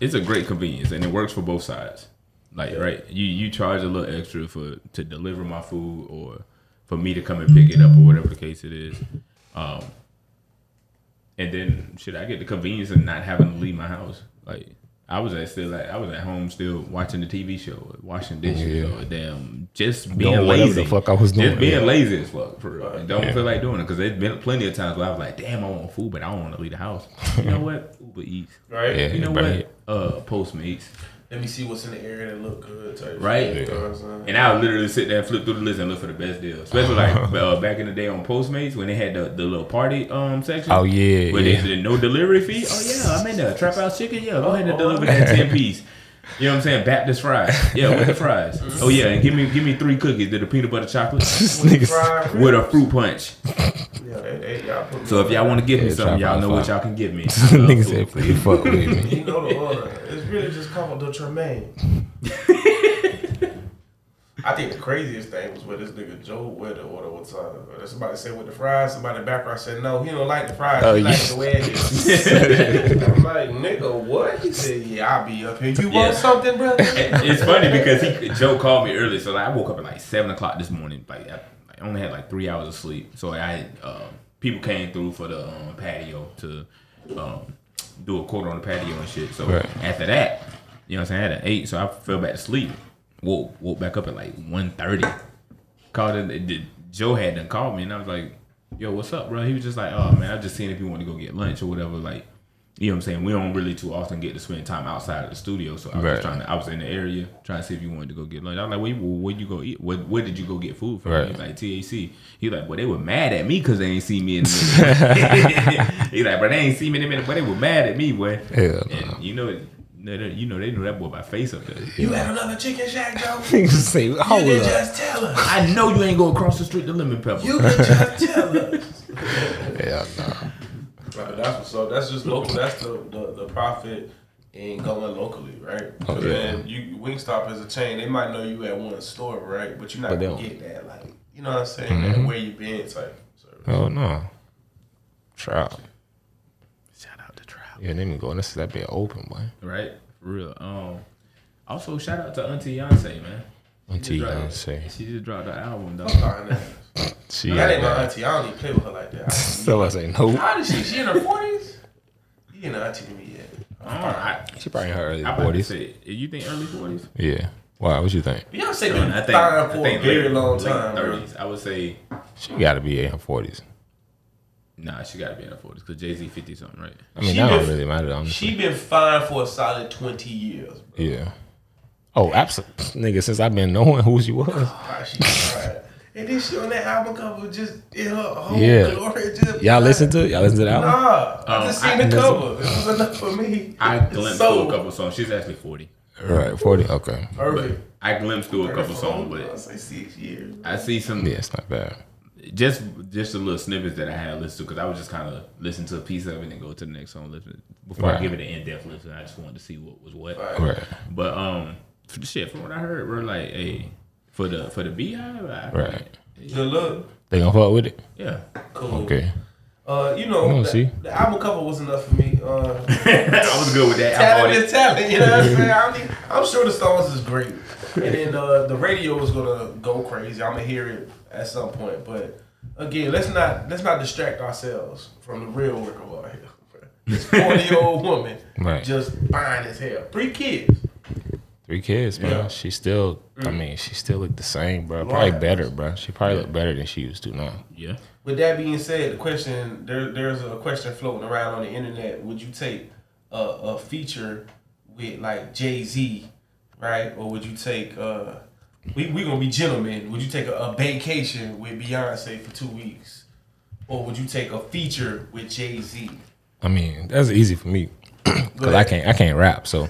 it's a great convenience, and it works for both sides. Like right, you you charge a little extra for to deliver my food, or for me to come and pick it up, or whatever the case it is. Um, and then should I get the convenience of not having to leave my house? Like I was at still at I was at home still watching the TV show, or washing dishes, Yeah. or damn just being Doing lazy. the fuck I was doing, Just being yeah. lazy as fuck for real. And don't Yeah. feel like doing it because there's been plenty of times where I was like, damn, I want food, but I don't want to leave the house. You know (laughs) what? Uber Eats. Right. Yeah. You know bring what? Uh, Postmates. Let me see what's in the area that look good. Type Right. Shit, you know what I'm saying? And I would literally sit there and flip through the list and look for the best deal. Especially like (laughs) uh, back in the day on Postmates when they had the, the little party um section. Oh yeah, Where yeah. they did no delivery fee. Oh yeah, I'm in that trap house chicken. Yeah, go ahead and deliver that ten piece. You know what I'm saying? Baptist fries. Yeah, with the fries. (laughs) Oh yeah, and give me give me three cookies. Did a peanut butter chocolate (laughs) With nigga- fried (laughs) with a fruit punch. Yeah, they, they, y'all put me So if y'all want to give me something, y'all know what y'all can give me. Nigga uh, said, please fuck with me. You know the order. It's really just called the Tremaine. I think the craziest thing was where this nigga Joe went to order one time. Uh, Somebody said with the fries. Somebody in the background said no, he don't like the fries. Oh, he yeah. likes the way it is. (laughs) I'm like, nigga, what? He said, yeah, I'll be up here. You Yeah. want something, brother? it's funny because he Joe called me early, so like, I woke up at like seven o'clock this morning. Like I, I only had like three hours of sleep, so I had um, people came through for the um, patio to um, do a quarter on the patio and shit. So Right. after that, you know what I'm saying, I had an eight, so I fell back to sleep. Woke woke back up at like 1.30. Called it. it Joe had done called me, and I was like, "Yo, what's up, bro?" He was just like, "Oh man, I just seeing if you want to go get lunch or whatever." Like, you know what I'm saying? We don't really too often get to spend time outside of the studio. So I was Right. just trying to, I was in the area trying to see if you wanted to go get lunch. I was like, where, where you go eat? Where, where did you go get food from? Right. He was like, TAC. He was like, well, they were mad at me because they ain't seen me in the (laughs) minute. (laughs) He like, but they ain't seen me in a minute, but they were mad at me, boy. Hell And no. you know, they- they- you know, they knew that boy by face up there. You had another chicken shack, Joe? Niggas (laughs) say, You hold can up. just tell us. I know you ain't go across the street to Lemon Pepper. You can just tell us. (laughs) yeah, no. Right, that's what's up. That's just local. That's the, the, the profit in going locally, right? Oh, Because yeah. then you Wingstop is a chain. They might know you at one store, right? But you're not But gonna get that, like you know what I'm saying? Mm-hmm. That where you been type. service. Oh no. Trout. Shout out to Trout. Yeah, they didn't go. This that been open, boy. Right? For real. Um, also, shout out to Auntie Yonce, man. She Auntie just dropped- Yonce. She just dropped the album, dog. I'm. (laughs) She That ain't my auntie. I don't even play with her like that. So I say (laughs) no. How old is she? She in her forties? (laughs) You ain't an auntie to me yet. I, I, She probably in her early I about to forties. you think early 40s? Yeah. Why? What you think? Beyonce been I think, fine I for a think very late- long time. 30s. I would say, She got to be in her forties. Nah, she got to be in her 40s because Jay Z 50 something, right? I mean, She that don't been- really matter. Honestly. She been fine for a solid twenty years. Bro. yeah. Oh, absolutely, nigga. Since I've been knowing who she was. (laughs) How she tried. And then she on that album cover just in her whole Yeah. glory. Just Y'all listen to it? Y'all listen to the album? Nah, I Um, just I- seen the cover. This was enough for me. I glimpsed So- through a couple songs. She's actually 40. Right, forty. Okay. Perfect. I glimpsed through a couple songs, I but say six years. I see some Yeah, it's not bad. Just just a little snippets that I had listened to because I was just kind of listening to a piece of it and go to the next song. Listen before I give it an in depth listen. I just wanted to see what was what. Right. Right. But um, for the shit from what I heard, we're like, hey, for the for the beehive, I, Right. Good look. They gonna fuck with it? yeah. Cool. Okay. Uh, you know, the, see? the album cover was enough for me. Uh, (laughs) I was good with that. I talent bought is talent. You know what I'm saying? (laughs) I mean, I'm sure the songs is great, and then uh, the radio is gonna go crazy. I'm gonna hear it at some point, but again, let's not let's not distract ourselves from the real work of out here. This (laughs) 40 year old woman Right. just fine as hell. Three kids. Three kids, man. Yeah. She still. I mean, she still looked the same, bro. Probably Right. better, bro. She probably looked better than she used to now. Yeah. With that being said, the question there there's a question floating around on the internet. Would you take a, a feature with like Jay Z, right? Or would you take uh we we gonna be gentlemen? Would you take a, a vacation with Beyonce for two weeks, or would you take a feature with Jay Z? I mean, that's easy for me (clears throat) because I can't. I can't rap, so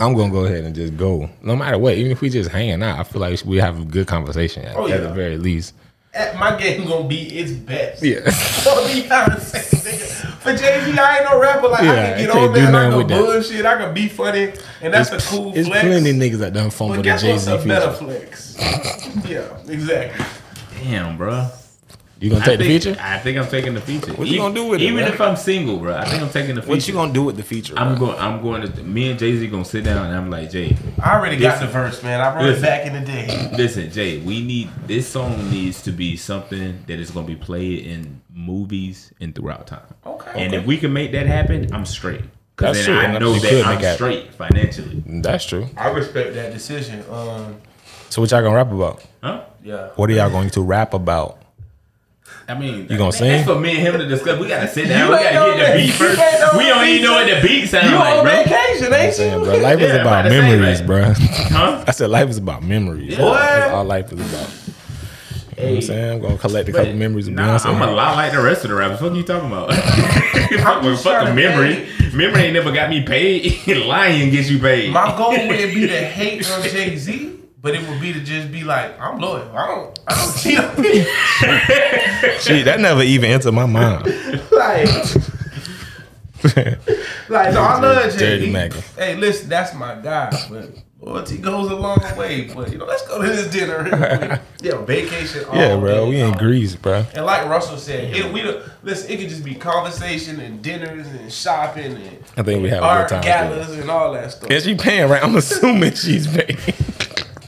I'm gonna go ahead and just go. No matter what, even if we just hanging out, I feel like we have a good conversation at, Oh, at the very least. At my game gonna be its best. Yeah. (laughs) For Beyonce, nigga. For Jay Z, I ain't no rapper. Like I Yeah, can get I can't on there do and I nothing can with that. bullshit. I can be funny, and that's a cool It's flex. plenty niggas that done fumble But the guess Jay what's Z a better flex? (laughs) yeah, exactly. Damn, bro. You gonna I take the think- feature? I think I'm taking the feature. What you E- gonna do with it, Even if I'm single, bro, I think I'm taking the feature. What you gonna do with the feature? I'm bro? going. I'm going to. Me and Jay Z gonna sit down and I'm like, Jay, I already got the verse, man. I wrote it back in the day. (clears throat) listen, Jay. We need this song needs to be something that is gonna be played in movies and throughout time. Okay. And if we can make that happen, I'm straight. Cause That's then true, I know you that I'm make that- straight financially. That's true. I respect that decision. Um, So what y'all gonna rap about? Huh? yeah. What are y'all going to rap about? I mean, You gonna that- sing? That's for me and him to discuss. We gotta sit down. You we gotta get the beat first. know We don't even know what the beat sound You like, on bro. vacation, I'm ain't saying, you? bro, life is Yeah, I'm about about to say, memories, bro. Huh? (laughs) I said life is about memories. Yeah. That's all life is about. You know what I'm saying? I'm gonna collect a couple But, memories of nah, Beyonce. I'm a lot like the rest of the rappers. What are you talking about? (laughs) fuck with just trying fucking to memory. Memory ain't never got me paid. (laughs) Lying gets you paid. My goal wouldn't be to hate on Jay Z, but it would be to just be like, I'm loyal. I don't, I don't cheat on people. Shit, that never even entered my mind. (laughs) like, like no, I love Jay. Dirty He- Hey, listen, that's my guy, but loyalty goes a long way. But you know, let's go to this dinner. (laughs) yeah, vacation. All yeah, bro, we in long. Greece, bro. And like Russell said, it, we listen. It could just be conversation and dinners and shopping and I think we have a good art time. galas and all that stuff. Is she paying right? I'm assuming she's paying.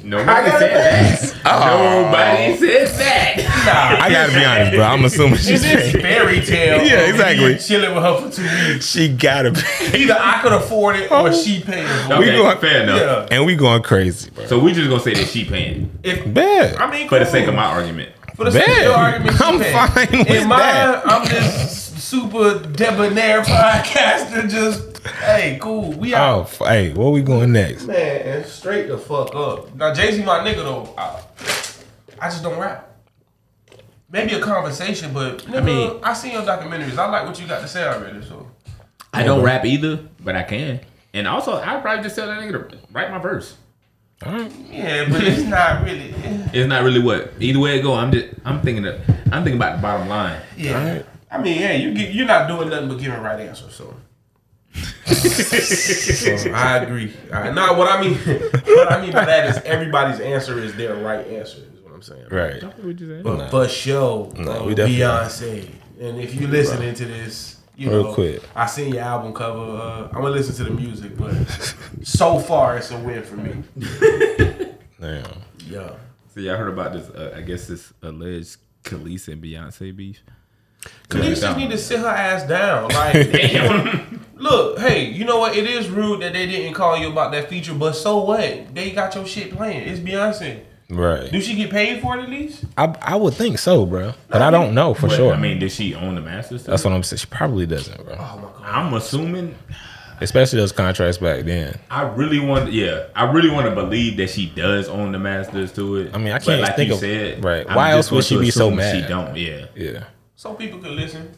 Nobody I said that. Oh. Nobody said that. I gotta be honest, bro. I'm assuming she's It's this fairy tale. (laughs) Yeah, exactly. Chilling with her for two weeks. She gotta be. Either I could afford it or oh. she paying for Okay, it. going- fair enough. Yeah. And we going crazy, bro. So we just gonna say that she paying If Bad. I mean, for the sake of my argument. for the sake of your argument, I'm paying. fine with In mine, that. I'm just super debonair podcaster. Just hey, cool. We out. Oh, f- hey, where we going next? Man, straight the fuck up. Now Jay Z, my nigga though. I, I just don't rap. Maybe a conversation, but nigga, I mean- I seen your documentaries. I like what you got to say already. So I don't rap either, but I can. And also, I'd probably just tell that nigga to write my verse. All right. yeah, but it's (laughs) not really. It's not really what either way it go. I'm just I'm thinking that I'm thinking about the bottom line. Yeah. I mean, hey, you get, you're not doing nothing but giving right answers. So. (laughs) So, I agree. I, no, what I mean, what I mean by that is everybody's answer is their right answer. Is what I'm saying. Right. But for sure, Nah, uh, we definitely- Beyonce. And if you're listening to this, you Real know, quick. I seen your album cover. Uh, I'm gonna listen to the music, but so far it's a win for me. (laughs) Damn. Yeah. So y'all heard about this? Uh, I guess this alleged Kelis and Beyonce beef. Kelis just need to sit her ass down. Like, (laughs) look, hey, you know what? It is rude that they didn't call you about that feature, but so what? They got your shit playing. It's Beyonce. Right. Do she get paid for it at least? I I would think so, bro. But I don't know for But, sure. I mean, did she own the masters? that's what I'm saying. She probably doesn't, bro. Oh my god. I'm assuming. Especially those contracts back then. I really want, yeah, I really want to believe that she does own the masters to it. I mean, I can't like think you of- said, right. I'm Why else would she be so assume mad? She don't, yeah. Yeah. So people can listen.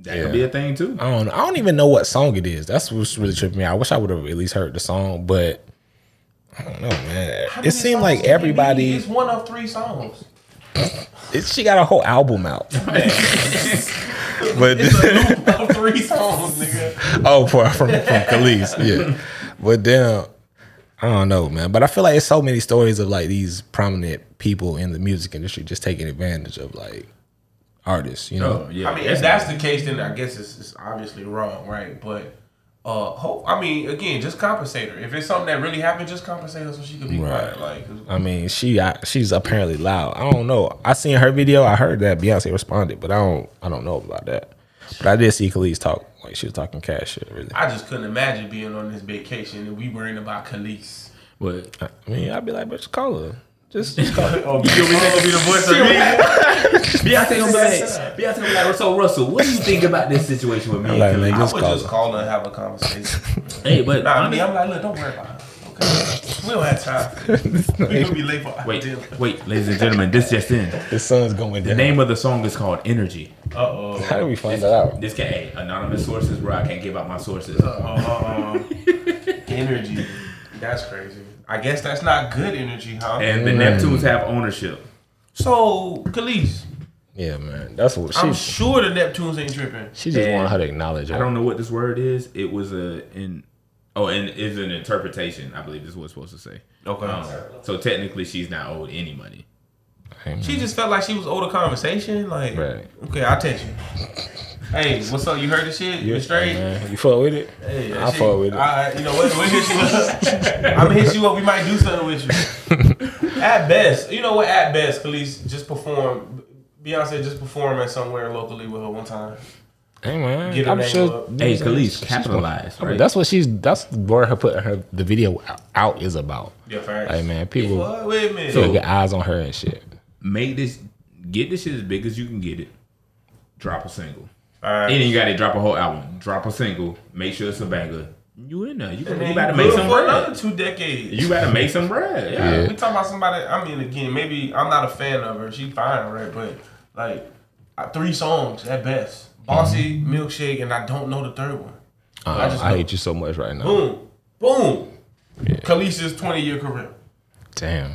That Yeah. could be a thing too. I don't. I don't even know what song it is. That's what's really tripping me. I wish I would have at least heard the song, but I don't know, man. How It seemed like everybody. It's one of three songs. It, she got a whole album out. (laughs) (laughs) but It's a (laughs) loop of three songs, nigga. oh, for, from from Kelis, yeah. But then I don't know, man. But I feel like it's so many stories of like these prominent people in the music industry just taking advantage of like artists. You know, Oh, yeah. I mean, if that's the case, then I guess it's, it's obviously wrong, right? But uh, hope. I mean, again, just compensate her. If it's something that really happened, just compensate her so she can be Right. quiet. Like, I mean, she I, she's apparently loud. I don't know. I seen her video. I heard that Beyonce responded, but I don't I don't know about that. But I did see Kelis talk like she was talking cash shit. Really, I just couldn't imagine being on this vacation and we worrying about Kelis. But I mean, I'd be like, but just call her. Just, just call her. Oh, you gonna be the voice of me? Beyonce gonna be like, Beyonce gonna be like, so Russell, what do you think about this situation with me? I'm like, man, Kelis?" I Just would call just her. call her and have a conversation. (laughs) Hey, but nah, I mean, I'm like, look, don't worry about it. Okay, we don't have time. (laughs) we gonna be late for our wait, dinner. wait, ladies and gentlemen, this just in. The sun's going The name of the song is called Energy. Uh oh. How do we find that out? This guy, hey, anonymous sources, where I can't give out my sources. Uh, (laughs) energy. That's crazy. I guess that's not good energy, huh? And the Neptunes have ownership. so, Kelis, Yeah, man. That's what I'm sure the Neptunes ain't tripping. She just And wanted her to acknowledge. Her. I don't know what this word is. It was a in oh, and is an interpretation. I believe is what it's supposed to say. Okay. Um, so technically, she's not owed any money. She just felt like she was owed a conversation. Like, Right. okay, I'll text you. Hey, what's up? You heard the shit? You straight? Man, you fuck with it? Hey, that I shit- fuck with it. All right, you know what? We'll hit you up. (laughs) I'm gonna hit you up. We might do something with you. at best, you know what? At best, Kelis just perform. Beyonce just perform at somewhere locally with her one time. Hey man, Get her I'm name sure. up. Hey, She's- Kelis, she's- capitalize, I mean, right? that's what she's. That's where her putting her the video out is about. Yeah, facts. Like man, people What? Wait a minute. feel get eyes on her and shit. Make this, get this shit as big as you can get it. Drop a single. All right. And then you got to drop a whole album. Drop a single. Make sure it's a banger. You in there? You, And you then about to make good some for another bread. two decades. You got to make some bread. Yeah. Yeah. We talking about somebody. I mean, again, maybe I'm not a fan of her. She fine, right? But like uh, three songs at best. Bossy, milkshake, and I don't know the third one. Uh, I I, just know- hate you so much right now. Boom, boom. Kelis's 20 year career. Damn,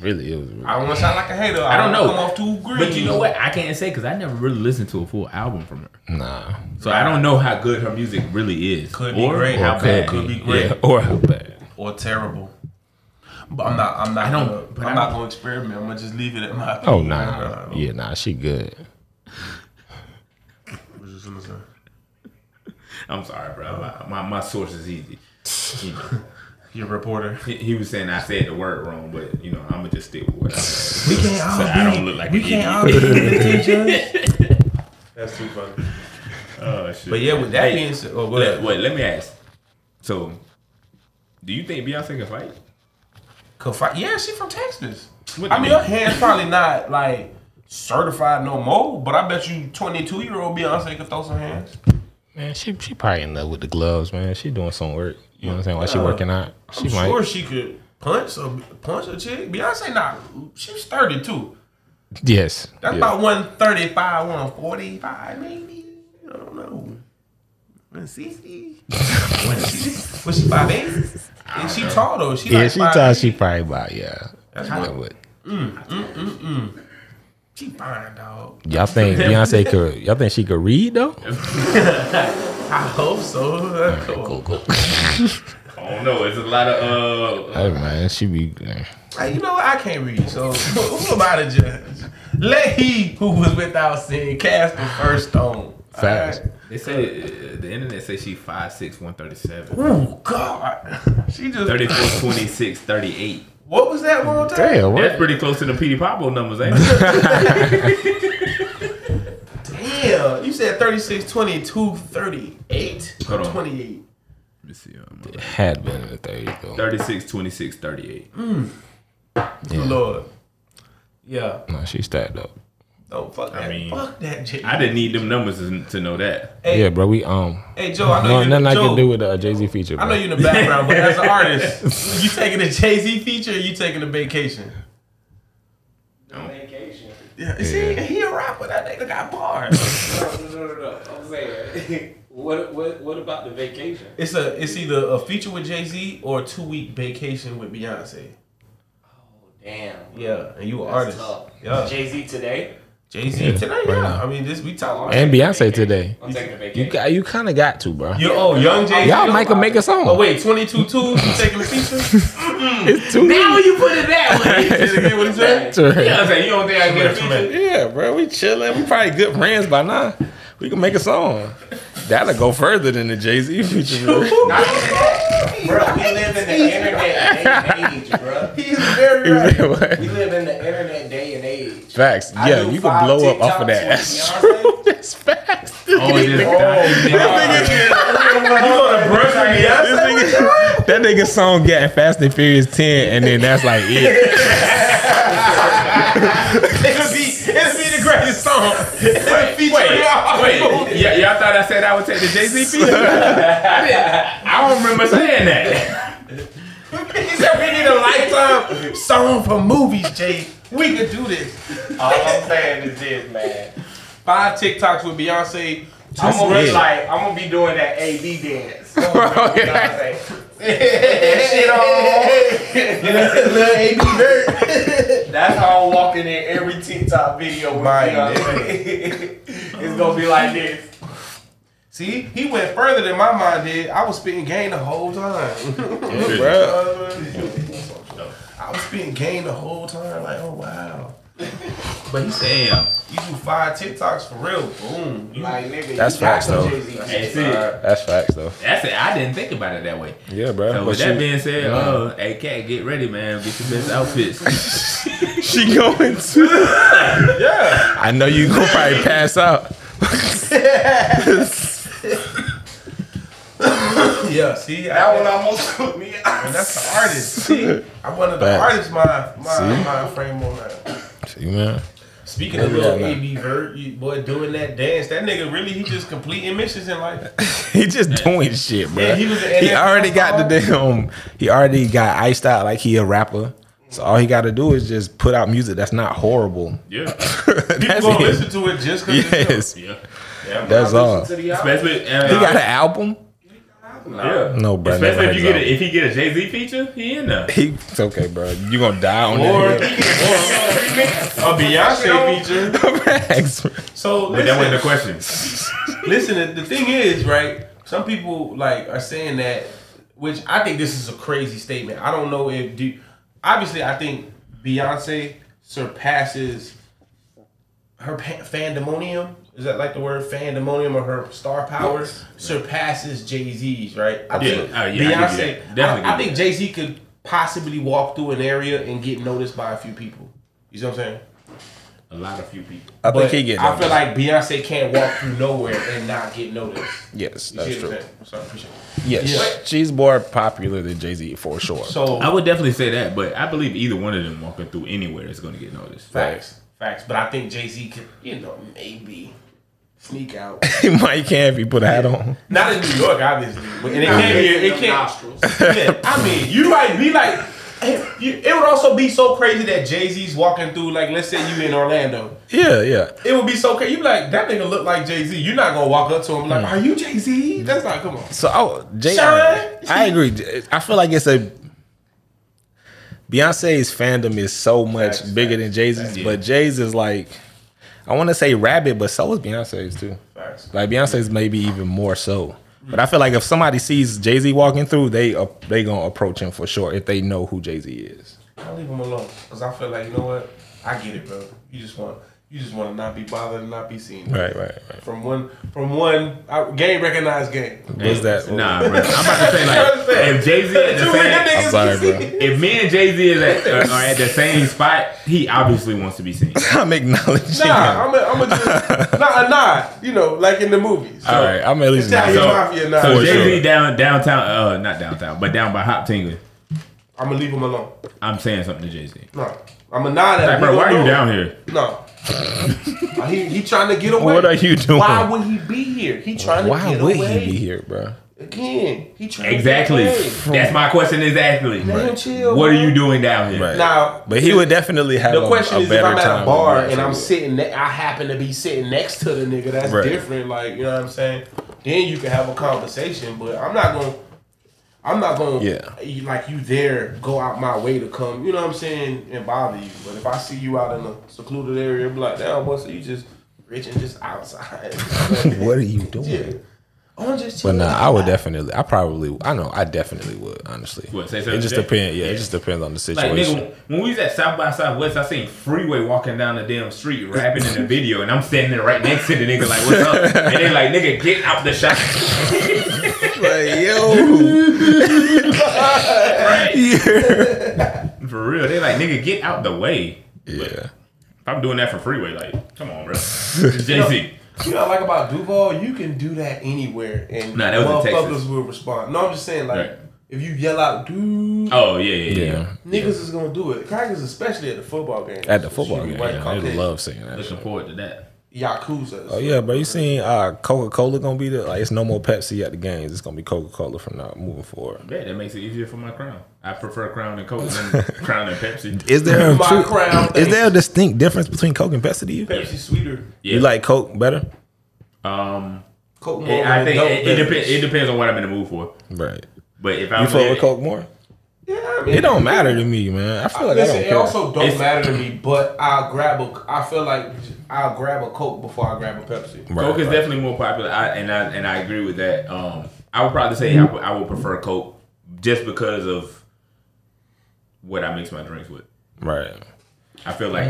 really, it was. I don't want to sound like a hater. I don't know. Come off too green. But you know what? I can't say because I never really listened to a full album from her. Nah, So I don't know how good her music really is. Could be or great. how bad. could be great. yeah, or how bad. or terrible. But I'm mm. not. I'm not. I don't- Gonna, but I'm I not don't- gonna experiment. I'm gonna just leave it at my. Oh opinion. nah, yeah, nah, she good. Was just gonna say. I'm sorry, bro. My, my, my source is easy. (laughs) You know, Your reporter. he, he was saying I said the word wrong, but you know I'm gonna just stick with what I said. We can't all So I don't look like we can't idiot. all be (laughs) judge. That's too funny. Oh shit. But yeah, with that Hey, being said, oh, let, wait, let me ask. So, do you think Beyonce can fight? Could fight. Yeah, she from Texas. What I mean, mean? her hands probably not like certified no more, but I bet you 22 year old Beyonce could throw some hands. Man, she she probably in love with the gloves, man. She doing some work. You know what I'm saying? While she working out, she I'm might. sure she could punch a punch a chick. Beyonce not. She's 32. Yes. That's yeah. about 135, 145 maybe. I don't know. 160. Was (laughs) she five eight? And she tall though. She yeah, like she five eight. she probably about yeah. That's what- but She fine dog. y'all think (laughs) Beyonce could? Y'all think she could read though? (laughs) I hope so. That's cool. Cool, cool. I don't know. It's a lot of uh. Hey man, she be. Hey, you know what? I can't read, so who am I to judge? Let he who was without sin cast the first stone. Facts. Alright? They say uh, the internet say she 5'6", 137. Oh God, (laughs) she just 34, 26, 38. What was that one time? Damn, That's pretty close to the Petey Pablo numbers, ain't it? (laughs) Damn, you said 36, 22, 38, Hold on. 28. Let me see. Um, Had been in the 30s though. 36, 26, 38. Lord. Yeah. No, she stacked up. Don't fuck that. mean, fuck that, Jay. I didn't need them numbers to, to know that. Hey, Yeah, bro. We um. hey, Joe. I know No, you. nothing I Joe, can do with the uh, Jay Z feature. Bro. I know you in the background, but as an artist, (laughs) you taking a Jay Z feature? or You taking a vacation? No. Vacation. Yeah. See, he a rapper. That nigga got bars. No, no, no, no, no. I'm saying, (laughs) what, what, what about the vacation? it's a. It's either a feature with Jay Z or a two week vacation with Beyonce. Oh, damn. Yeah, and you an artist. tough. Yeah. Jay Z today. Jay Z Yeah, today. right Yeah. now. I mean, this we talking. And Beyonce today. I'm taking a. You got. You kind of got to, bro. You, oh, young Jay Y'all might could make a song. Oh wait, twenty two twos. You taking the feature? (laughs) It's too Now you put it that (laughs) way. Say it again. What he said? Yeah, I'm saying you don't think I can get a feature? Yeah, bro, we chilling. We probably good friends by now. We can make a song. That'll go further than the Jay Z feature. bro. Bro, we live in the internet day and age, bro. He's very right. We live in the internet age. Facts. I Yeah, you can blow up off of that. That's (laughs) true. That's facts. Oh, it just (laughs) You gonna brush This nigga, that nigga song getting Fast and Furious 10, and then that's like it. (laughs) It'll be, the greatest song. It'll feature Wait, y'all. wait. Y- y'all thought I said I would take the Jay Z feature? I, I don't remember saying that. He said we need a lifetime song for movies, Jay. We could do this. All I'm saying is this, man. Five TikToks with Beyonce. I'm gonna be like, I'm gonna be doing that AD dance. (laughs) yeah. that shit on. (laughs) Little AB Bird. (laughs) That's how I'm walking in every TikTok video with My Beyonce. it's gonna be like this. See, he went further than my mind did. I was spitting game the whole time. (laughs) bro. I was spitting game the whole time. Like, oh wow. But he said, Damn. you do five TikToks for real. Boom. You, Like nigga, That's facts, though. Jay-Z Hey, That's facts, though. that's it. I didn't think about it that way. Yeah, bro. So but with that she, being said, uh, hey cat, get ready, man. Get your best outfits. (laughs) she going to. (laughs) yeah. I know you gonna probably pass out. Yeah, see? That I, one (laughs) almost took me out. and that's the artist. (laughs) See? I'm one of the Facts. artists, my, my, See? my frame on that. See, man. Speaking of Yeah, little. AB Vert, you boy doing that dance, that nigga really he just completing missions in life. (laughs) He just doing shit, bro. Yeah, he was he already got the damn. He already got iced out like he a rapper. So all he got to do is just put out music that's not horrible. yeah. People that's gonna it. listen to it just because Yes, Yeah. that's all. To the album. Especially, uh, He got an album. Yeah. No, bro. Especially if you get a, if he get a Jay Z feature, he in there. He, it's okay, bro. You gonna die on Or, that? or (laughs) a Beyonce feature. Facts. So But that wasn't the question. listen, the- the thing is, right? Some people like are saying that, which I think this is a crazy statement. I don't know if do. Obviously, I think Beyonce surpasses her pa- fandemonium. Is that like the word fandemonium or her star power surpasses Jay Z's, right? I Yeah, think uh, yeah, I give Beyonce. that. Definitely I, I think Jay Z could possibly walk through an area and get noticed by a few people. You see what I'm saying? A lot of few people. I But think he get. I feel like Beyonce can't walk through nowhere and not get noticed. yes, You that's true. I'm? I'm appreciate it. Yes, Yeah. she's more popular than Jay Z for (laughs) sure. So I would definitely say that, but I believe either one of them walking through anywhere is going to get noticed. facts, Facts. But I think Jay Z could, you know, maybe sneak out. Mike can if he put a hat on. Not in New York, obviously. But and it can't be. It Them can't. nostrils. Yeah, I mean, you might be like. It would also be so crazy that Jay Z's walking through, like, let's say you in Orlando. Yeah, yeah. It would be so crazy. You be like, that nigga look like Jay Z. You're not gonna walk up to him like, mm. are you Jay Z? That's not. Come on. So I, Jay, Shine. I agree. I feel like it's a Beyonce's fandom is so much Facts, bigger facts, than Jay Z's, facts. but Jay's is like I want to say rabbit, but so is Beyonce's too. Facts. Like Beyonce's maybe even more so. But I feel like if somebody sees Jay Z walking through, they uh, they gonna approach him for sure if they know who Jay Z is. I'll leave him alone because I feel like you know what? I get it, bro. You just want you just want to not be bothered and not be seen. Right, right, right. From one from one I, game recognized game. What's that? Nah, bro. I'm about to say like (laughs) if Jay Z at the same, I'm sorry, bro. if me and Jay Z is at, (laughs) uh, are at the same spot, he obviously wants to be seen. (laughs) I'm acknowledging. Nah, I'm a, I'm a just nah, a nod. You know, like in the movies. All right, I'm at least Italian So- mafia nod. So Jay Z sure. down downtown, uh, not downtown, but down by Hoptinger. I'm gonna leave him alone. I'm saying something to Jay Z. No, I'm a nod at Like, him. bro, why are you down here? No. He he trying to get away. What are you doing? Why would he be here? He trying to get away. Why would he be here, bro? Again, he trying Exactly. to get away. Exactly. That's my question. Exactly. Let him chill. What are you doing down here? Right. Now, But he would definitely have the question a is if I'm at a bar and I'm sitting, ne- I happen to be sitting next to the nigga. That's Right. different. Like you know what I'm saying. Then you can have a conversation, but I'm not gonna. I'm not gonna. Yeah. you- Like you there, go out my way to come. You know what I'm saying, and bother you. But if I see you out in a secluded area, be like, damn, boy, so you just rich and just outside. (laughs) What are you doing? yeah. Oh, I'm just. But chilling. nah, I would definitely. I probably. I know. I definitely would. Honestly. What, say it just depends. Yeah, it just depends on the situation. Like situation. nigga, when we was at South by Southwest, I seen Freeway walking down the damn street rapping in the video, and I'm standing there right next to the nigga like, "What's up?" And they like, "Nigga, get out the shot." (laughs) like, yo. (laughs) For real, they like, "Nigga, get out the way." yeah. If I'm doing that for Freeway, like, come on, bro. (laughs) It's Jay Z. You know, I like about Duval, you can do that anywhere, and Nah, that was in motherfuckers will respond. No, I'm just saying, like, Right. if you yell out, dude, Oh yeah, yeah, yeah. Yeah. niggas is gonna do it. Crackers, especially at the football game. At the football game, white yeah, they love singing that. Looking Shit. forward to that. Yakuza. Oh yeah, bro. You seen uh, Coca Cola gonna be there? Like, it's no more Pepsi at the games. It's gonna be Coca Cola from now moving forward. Yeah, that makes it easier for my crown. I prefer Crown and Coke than (laughs) Crown and Pepsi. Is there (laughs) a true- crown, is there a distinct difference between Coke and Pepsi to you? Pepsi sweeter. Yeah. You like Coke better? Um, Coke more it, I think adult it, it depends. It depends on what I'm in the mood for. Right. But if I'm You fuck with Coke more? Yeah, I mean, It don't matter to me, man. I feel like I Listen, don't it also don't It's- matter to me, but I'll grab a. I feel like I'll grab a Coke before I grab a Pepsi. Right, Coke is right. definitely more popular, I, and I and I agree with that. Um, I would probably say I would, I would prefer Coke just because of what I mix my drinks with. right. I feel like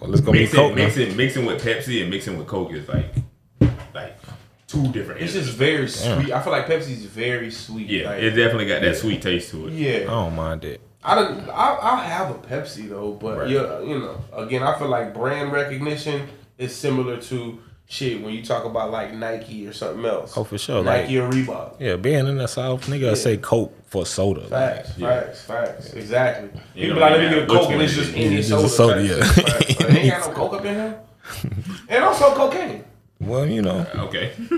Well, let's go mixing, Coke. mixing mixing with Pepsi and mixing with Coke is like like two different. It's just very sweet. I feel like Pepsi's very sweet. yeah, like, it definitely got that sweet taste to it. Yeah, I don't mind it. I don't. I'll, I'll have a Pepsi though, but Right. yeah, you know, again, I feel like brand recognition is similar to shit when you talk about like Nike or something else. Oh, for sure, Nike or Reebok. Yeah, being in the South, nigga, I say Coke for soda. like, Facts, facts, facts. Exactly. You People like, even let me get a Coke, and it's just is. any It's soda. just a soda, type yeah. shit. Facts. Like, ain't got no Coke up in here. (laughs) And also cocaine. Well, you know, Okay. (laughs) you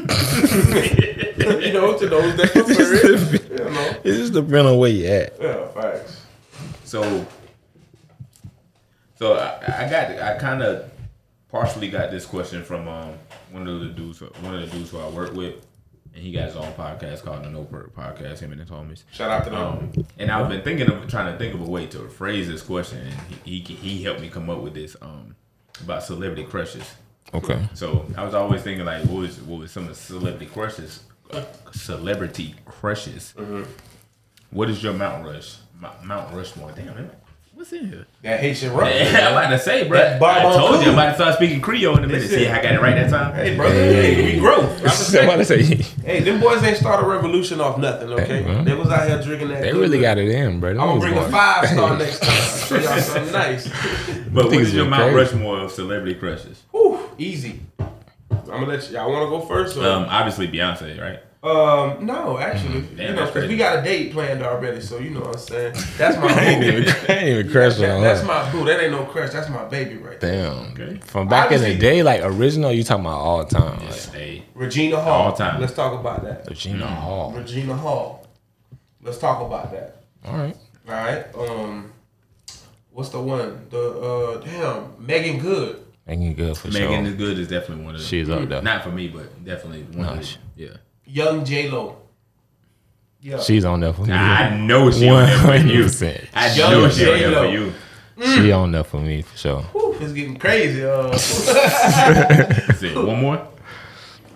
know, to those that prefer it. You know. it just depends on where you at. Yeah, facts. So, so I, I got, I kind of partially got this question from um, one of the dudes, one of the dudes who I work with, and he got his own podcast called the No Perk Podcast. Him and his homies. Shout out to them. Um, and I've been thinking of trying to think of a way to phrase this question, and he he, he helped me come up with this um, about celebrity crushes. Okay. So I was always thinking like, what was what was some of celebrity crushes? Uh, celebrity crushes. What is your Mount Rush? Mount, Mount Rushmore. Damn, man. What's in here? that Haitian rock. Yeah, (laughs) I'm about to say, bro. That I Bob told you I'm about to start speaking Creole in a minute. See. I got it right that time. Hey, brother. Hey, we grow. Somebody (laughs) say Hey, them boys ain't start a revolution off nothing, okay? Hey, they was out here drinking that. they good really liquor. got it in, bro. Them I'm gonna was bring a five star next time. Show (laughs) y'all something nice. But what Niggas is your went Mount. Rushmore of celebrity crushes? Whew, easy. I'm gonna let you. Y'all want to go first? Or? Um, obviously Beyonce, right? Um, no, actually, Damn, you know, because we got a date planned already, so you know what I'm saying. (laughs) That's my I ain't boo. even, I ain't even crushed That- on that's my boo. That ain't no crush. That's my baby right there. Damn. Okay. From back in the day, like original, you talking about all the time. Like, Regina Hall. All time. Let's talk about that. Regina Hall. Regina Hall. Let's talk about that. All right. All right. Um, what's the one? The uh, damn Meagan Good. Making good for Megan sure. is good is definitely one of them. She's up there. Not for me, but definitely one No, of she- them. Yeah. Young J Lo. Yeah. She's on there for me. I know she on there for you. 100%. I Young know she on there J-Lo. for you. She on there for me for sure. Whew, it's getting crazy. Uh, (laughs) it. One more.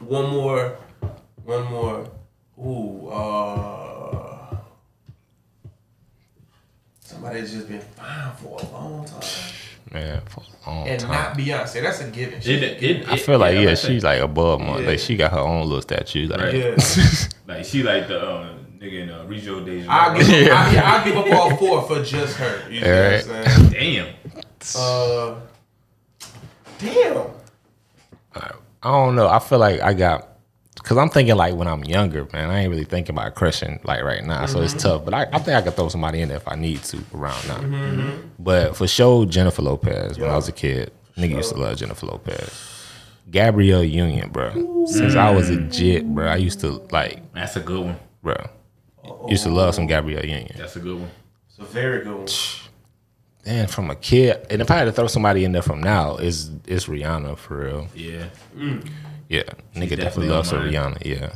one more. One more. Ooh. Uh, somebody that's just been fine for a long time. Man, for a long And time. not be Beyonce. That's a given. It, She- it, I feel like I'm yeah, about she's like above my Yeah. like she got her own little statue. Like Right. yeah. (laughs) like she like the uh, nigga in uh, Rio de I'll Janeiro. give, I, yeah, I'll give up all four for just her. You know Alright. what I'm saying? (laughs) Damn. Uh, damn. I don't know. I feel like I got because I'm thinking like when I'm younger, man. I ain't really thinking about crushing like right now, so Mm-hmm. it's tough. But I, I think I could throw somebody in there if I need to around now. Mm-hmm. But for sure, Jennifer Lopez. When I was a kid, nigga used to love Jennifer Lopez. Gabrielle Union, bro. Since I was a jit, bro, I used to like, That's a good one. bro. Used to love some Gabrielle Union. That's a good one. It's a very good one. (sniffs) And from a kid, and if I had to throw somebody in there from now, is it's Rihanna for real. Yeah. Yeah, nigga definitely definitely loves some. Rihanna. Yeah,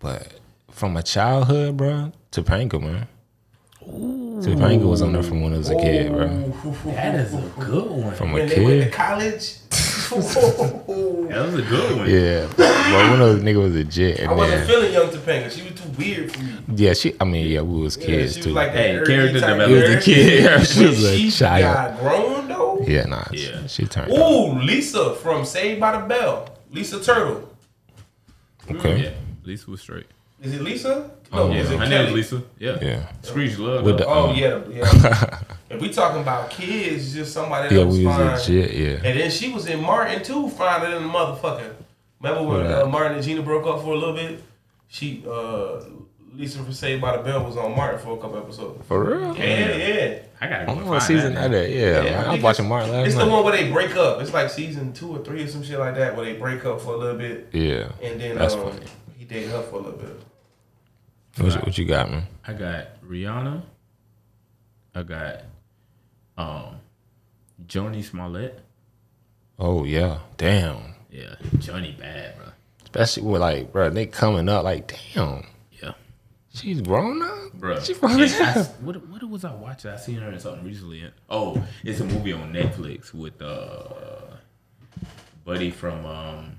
but from a childhood, bro, to Topanga, man. Ooh. Topanga was on there from when I was a kid, bro. That is a good one. From a When they went to kid, college, (laughs) That was a good one. yeah. But when I was nigga was a jet, I wasn't then feeling young Topanga. She was too weird for me. yeah, she. I mean, yeah, we was Yeah, kids she too. was like that Hey, character development. girl. She was a kid. Yeah, she When was a she child. got grown though. yeah, nah, Yeah. she, she turned. out. Ooh, Lisa from Saved by the Bell. Lisa Turtle. Okay, Yeah. Lisa was straight. Is it Lisa? Oh, No, yeah. is it Her name Kelly? is Lisa. Yeah. yeah, Screech love With the- Oh Um, yeah, (laughs) yeah. if we talking about kids, just somebody that yeah, was we was fine. a jet. Yeah, And then she was in Martin too, finer than the motherfucker. Remember when Who uh. Martin and Gina broke up for a little bit? She, uh, Lisa from Saved by the Bell was on Martin for a couple episodes. for real. Yeah, yeah. I gotta I go don't know what season that. that is. Yeah, man, I was watching it's- Martin last It's night. the one where they break up. It's like season two or three or some shit like that, where they break up for a little bit, Yeah, and then That's um, funny. he dated her for a little bit. what, you- what you got, man? I got Rihanna. I got um Jurnee Smollett. Oh yeah, damn. Yeah, Johnny bad, bro. Especially with like, bro, they coming up like, damn, Yeah, she's grown up, bro. She grown as hell. what what was I watching? I seen her in something recently. Oh, it's a movie on Netflix with uh buddy from um.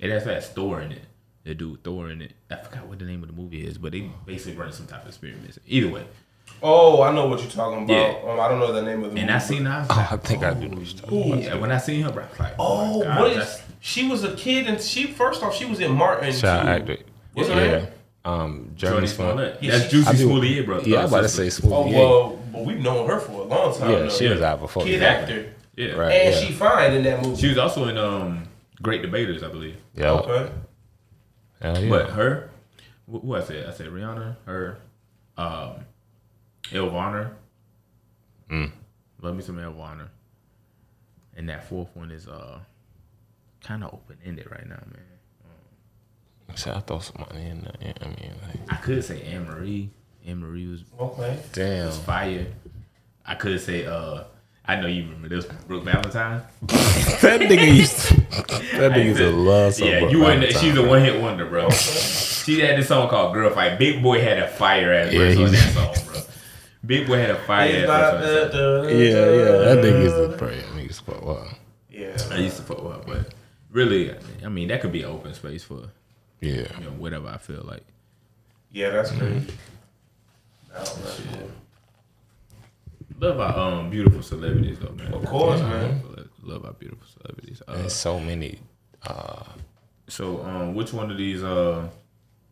It has that Thor in it. The dude Thor in it. I forgot what the name of the movie is, but they basically run some type of experiments. Either way, Oh, I know what you're talking about. Yeah. Um, I don't know the name of the and movie. I seen her. I was Oh, I think I do know what you're talking about. Yeah, when I seen her, bro, I was like, Oh, oh, God, what is? She was a kid, and she first off, she was in Martin. Child too. actor. What's her yeah. Name? Um, Johnny Jurnee Smollett. Smollett. Yeah, That's she- Juicy I do- Smoothie, bro. Yeah, I'm about to say Smoothie. Oh yeah. well, but we've known her for a long time. Yeah, though. she was out before. kid that. actor, Yeah, Right. and yeah. she fine in that movie. She was also in um Great Debaters, I believe. Yeah. Okay. Hell yeah. But her, wh- who I said, I said Rihanna, her, um, Elvana. Mm. Love me some Elvana. And that fourth one is uh kind of open ended right now, man. Should I throw some money in there? I mean, like, I could say Anne Marie. Anne Marie was Okay. damn. was fire. I could say uh I know you remember this Brooke Valentine. (laughs) that nigga used to, that nigga used to love some Yeah, Brooke you wouldn't. She's a one hit wonder, bro. she had this song called "Girl Fight." Big Boi had a fire ass Yeah, verse on that song, bro. Big Boi had a fire It's ass verse on that song. the- Yeah, yeah. That nigga used to pray. That nigga used to fuck wow. Yeah. I used to fuck with her, but really, I mean, that could be an open space for Yeah. you know whatever I feel like. Yeah, that's crazy. No, that's. Love our um beautiful celebrities though, man. Of course, Love our man. beautiful- Love our beautiful celebrities. Uh, There's so many. Uh, so, um, which one of these uh,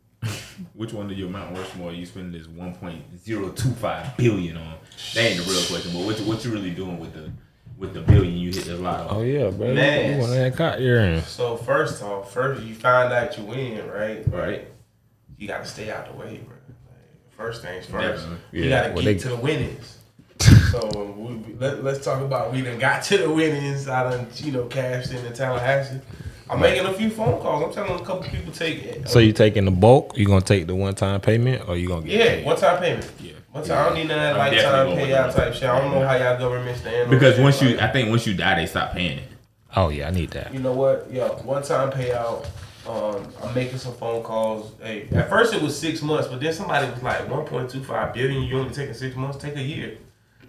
(laughs) which one of your Mount Rushmore you spending this one point zero two five billion on? That ain't the real question, but what what you really doing with the with the billion you hit the lotto. Oh yeah, bro. Man. You want that caught earring? So first off, first you find out you win, right? Right. You gotta stay out the way, bro. Like, first things first. Definitely. You gotta well, get they- to the winnings. (laughs) so we, we- let, let's talk about we done got to the winnings. I done you know cashed in in Tallahassee. I'm making a few phone calls. I'm telling a couple people take it. So you taking the bulk? You gonna take the one time payment, or you gonna get? yeah, paid? one time payment. Yeah. One time. I don't need none of that I'm lifetime payout with type shit. I don't know how y'all government stand. on Because shit once you, like I think once you die, they stop paying it. Oh yeah, I need that. you know what? Yo, one time payout. Um, I'm making some phone calls. Hey, at first it was six months, but then somebody was like 1.25 billion. You only taking six months? Take a year.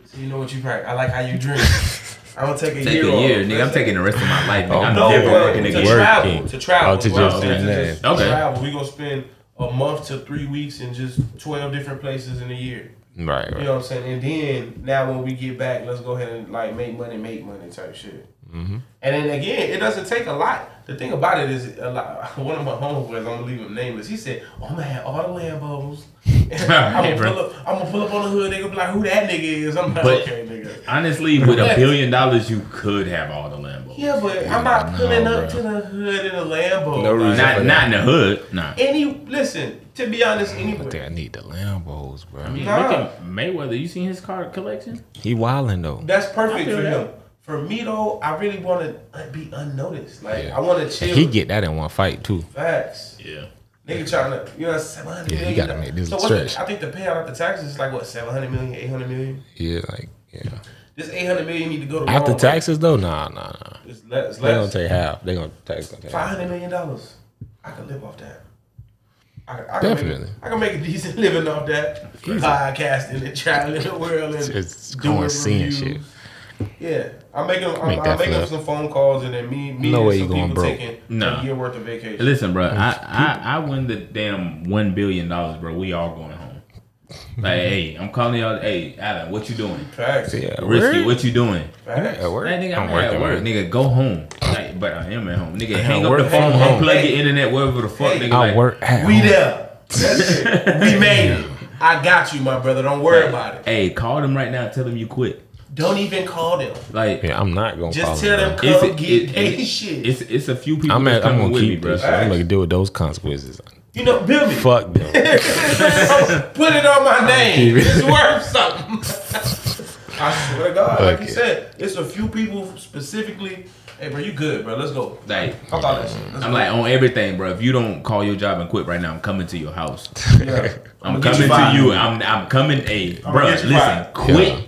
So you know what you practice. I like how you drink. (laughs) I'm gonna take a Take year. Take a year, nigga. I'm taking the rest of my life. Nigga. I'm no, never bro, working to again. Work. travel, Working. to travel. Oh, to What I'm just saying, do to just Okay. travel. We gonna spend a month to three weeks in just 12 different places in a year. Right, You know what I'm saying? And then now when we get back, let's go ahead and like make money, make money type shit. Mm-hmm. And then again, it doesn't take a lot. The thing about it is, a lot. (laughs) One of my homeboys, I'm gonna leave him nameless. He said, "Oh, "I'm gonna have all the Lambos. (laughs) (laughs) I'm gonna pull up. I'm gonna pull up on the hood. They gonna be like, who that nigga is?' I'm like, But- okay, nigga. Honestly, with a billion dollars, you could have all the Lambos. Yeah, but I'm not pulling no, up bro. to the hood in a Lambo. No reason. Not not in the hood. Nah. Any listen, to be honest, I think. I need the Lambos, bro. I mean, Nah. look at Mayweather. You seen his car collection? he wilding though. That's perfect for that. him. For me though, I really want to uh, be unnoticed. Like Yeah. I want to chill. He get that in one fight too. facts. Yeah. Nigga trying to, you know, seven hundred Yeah, you million. gotta make this so what's the- I think the payout after taxes is like what 700 million, 800 million. Yeah, like yeah. This 800 million need to go to After Walmart. taxes though, nah, nah, nah. It's less. It's They gonna less. take half. They gonna tax. Gonna take Five half. hundred million dollars. I can live off that. I, I can Definitely. Make, I can make a decent living off that. Podcasting and traveling the world and Just doing going seeing reviews. shit. Yeah, I'm making I'm, Make I'm making flip. some phone calls and then me me No and way some you going people broke. taking No. a year worth of vacation. Listen, bro. I, I I win the damn one billion dollars, bro. We all going home. Like, hey, I'm calling y'all. Hey, Alan, what you doing? Facts. Yeah, Risky, word? what you doing? Facts. At work? That nigga, I'm, I'm working, at work. man. Nigga, go home. Like, but I am at home. Nigga, hang up work the phone, from home. unplug Hey. your internet, wherever the fuck. Hey. nigga, I like, work at We home. there. We (laughs) made it. I got you, my brother. Don't worry about it. Hey, call them right now. Tell them you quit. Don't even call them. Like, Yeah, I'm not gonna call Just tell them him. it's come a- get it- they it- shit. it's it's a few people I'm, that's at, I'm coming gonna with me, keep bro. this. shit. I'm gonna deal with those consequences. you know, Bill me. Fuck them. (laughs) Put it on my name. It's worth something. (laughs) I swear to God, like you Okay. said, it's a few people specifically. Hey, bro, you good, bro? Let's go. Like, Talk about that shit. Let's I'm go. like on everything, bro. If you don't call your job and quit right now, I'm coming to your house. (laughs) yeah. I'm I'ma coming fired. to you. I'm I'm coming. Hey, I'ma bro, listen, fired. quit. Yeah.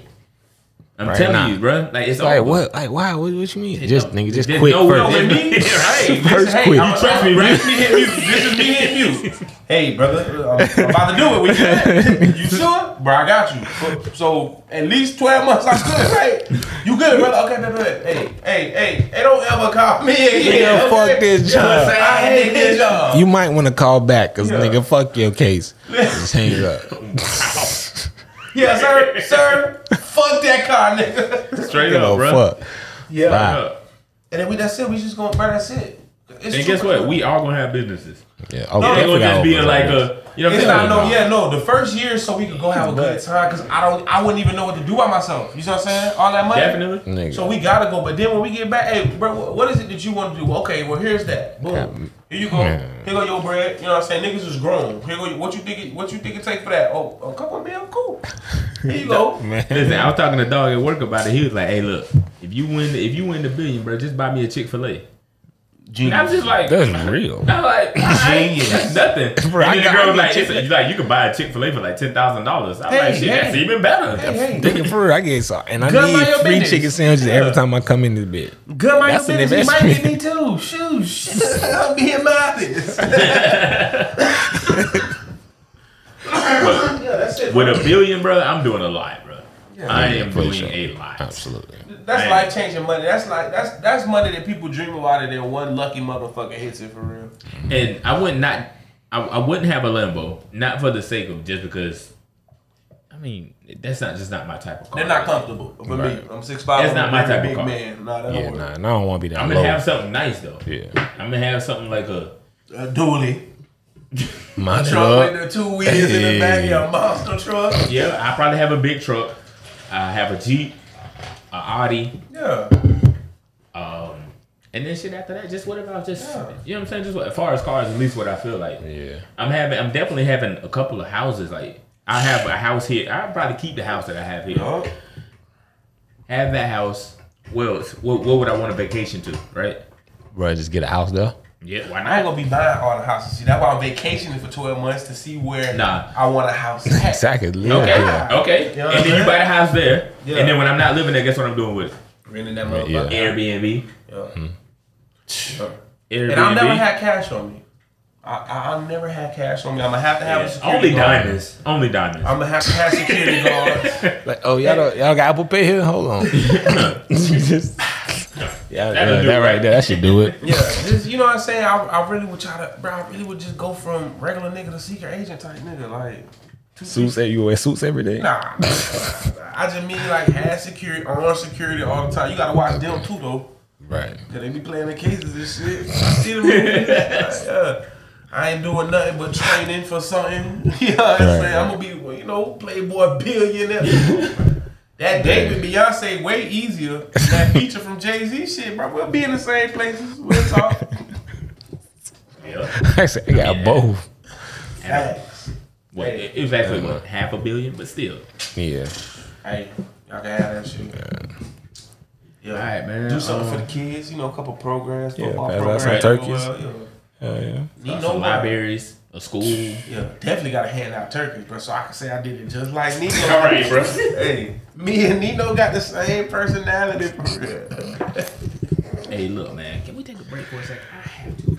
I'm Right telling now. you, bro. Like it's like over. what? Like why? What, what you mean? Just nigga, just There's quit no- no, first. with me, right? First hey, quit. I'm- You trust me, right? This is me hitting you. This is me hitting you. Hey, brother, I'm, I'm (laughs) about to do it. We good? (laughs) You sure? Bro, I got you. So, so at least 12 months, I'm good, right? You good, brother? Okay, baby. Hey, hey, hey, hey, don't ever call me again. Nigga, fuck okay? this You know job. I hate this job. You might want to call back, cause Yeah. nigga, fuck your case. (laughs) Just hang up. Yeah, sir, sir. fuck that car, nigga. Straight You know, up, bro. fuck. Yeah. Bye. And then we, that's it. We just going, bro, that's it. It's And guess what? We all gonna have businesses. Yeah. Oh, No, They definitely gonna just be like a, you know what It's I'm not no, yeah, no. The first year, so we could go have a good time, cause I don't, I wouldn't even know what to do by myself. You see what I'm saying? All that money. Definitely. Nigga. So we gotta go, but then when we get back, hey, bro, what- what is it that you want to do? Okay, well here's that. Boom. Here you go. Man. Here go your bread. You know what I'm saying? Niggas is grown. Here go. What you think? It, what you think it take for that? Oh, a couple of mil. Cool. Here you (laughs) go. Listen, I was talking to dog at work about it. He was like, "Hey, look, if you win, if you win the billion, bro, just buy me a Chick Fil A." And I was just like, That's real. I was like, Genius. That's nothing. (laughs) Bro, I and then the got- girl was like, it's, Chick-fil-A. you like, you could buy a Chick Fil A for like ten thousand dollars. I'm Hey, like, shit, hey. that's even better. Hey, hey. Nigga, for real, I get so, and I Good need your free business. chicken sandwiches Yeah. every time I come in this bed. Good mind That's your an business. You might investment. get me too. Shoot. I'm being modest. (laughs) (laughs) But yeah, with a billion, bro, I'm doing a lot, bro. I am For doing sure. a lot. Absolutely. That's life changing money. That's like that's that's money that people dream about, and then one lucky motherfucker hits it for real. Mm-hmm. And I would not, I, I wouldn't have a Lambo, not for the sake of just because. I mean, that's not just not my type of car. They're not comfortable for me. I'm six five. That's not my type of big car. man. Nah, that Yeah, don't nah, and I don't want to be that I'm gonna have something nice though. yeah. I'm gonna have something like a A dually. My Truck with truck. the two wheels in the back. Hey. Yeah, monster truck. yeah. I probably have a big truck. I have a Jeep, a Audi. Yeah. Um, And then shit after that, just what about just you know what I'm saying? Just what, as far as cars, at least what I feel like. Yeah. I'm having, I'm definitely having a couple of houses. Like I have a house here. I'll probably keep the house that I have here. Oh, Have that house. Well, what, what would I want a vacation to? Right? Bro, just get a house there. Yeah. Why not? I ain't gonna be buying all the houses. See, that's why I'm vacationing for 12 months to see where Nah. I want a house at. Exactly. Yeah. Okay. yeah. Okay. You know and I'm then you buy the house there. Yeah. And then when I'm not living there, guess what I'm doing with it? Renting that Yeah. motherfucker. Airbnb. Yeah. Mm-hmm. Airbnb. And I never had cash on me. I, I, I never had cash on me. I'm gonna have to have a Yeah. security Only guard. diamonds. Only diamonds. I'm gonna have to have security (laughs) guards. Like, oh, y'all, don't, y'all got Apple Pay here? Hold on. (laughs) (laughs) Just- yeah, That'll yeah, that right there, that should do it. Yeah, just, you know what I'm saying. I, I really would try to, bro. I really would just go from regular nigga to secret agent type nigga, like. two, Suits, you wear suits every day. Nah. I just mean like have security, on security all the time. You gotta watch them too though, Right. cause they be playing the cases and shit. I see the movie. (laughs) yeah. I ain't doing nothing but training for something. (laughs) You know what I'm Right, saying? I'm gonna be, you know, playboy billionaire. That date with Beyonce way easier than that feature from Jay Z shit, bro. We'll be in the same places. We'll talk. Yeah. (laughs) I said, I got Yeah. both. Facts. What, it it was actually what, half a billion, but still. Yeah. Hey, y'all can have that shit. Yeah. All right, man. Do something Um, for the kids, you know, a couple programs, Yeah, football pass out programs. some turkeys. Well, yeah. Hell yeah. Need some no money. libraries, a school. Yeah, definitely gotta hand out turkeys, bro. So I can say I did it just like Nino. (laughs) All right, bro. Hey, me and Nino got the same personality for real. (laughs) Hey, look, man. Can we take a break for a second? I have to.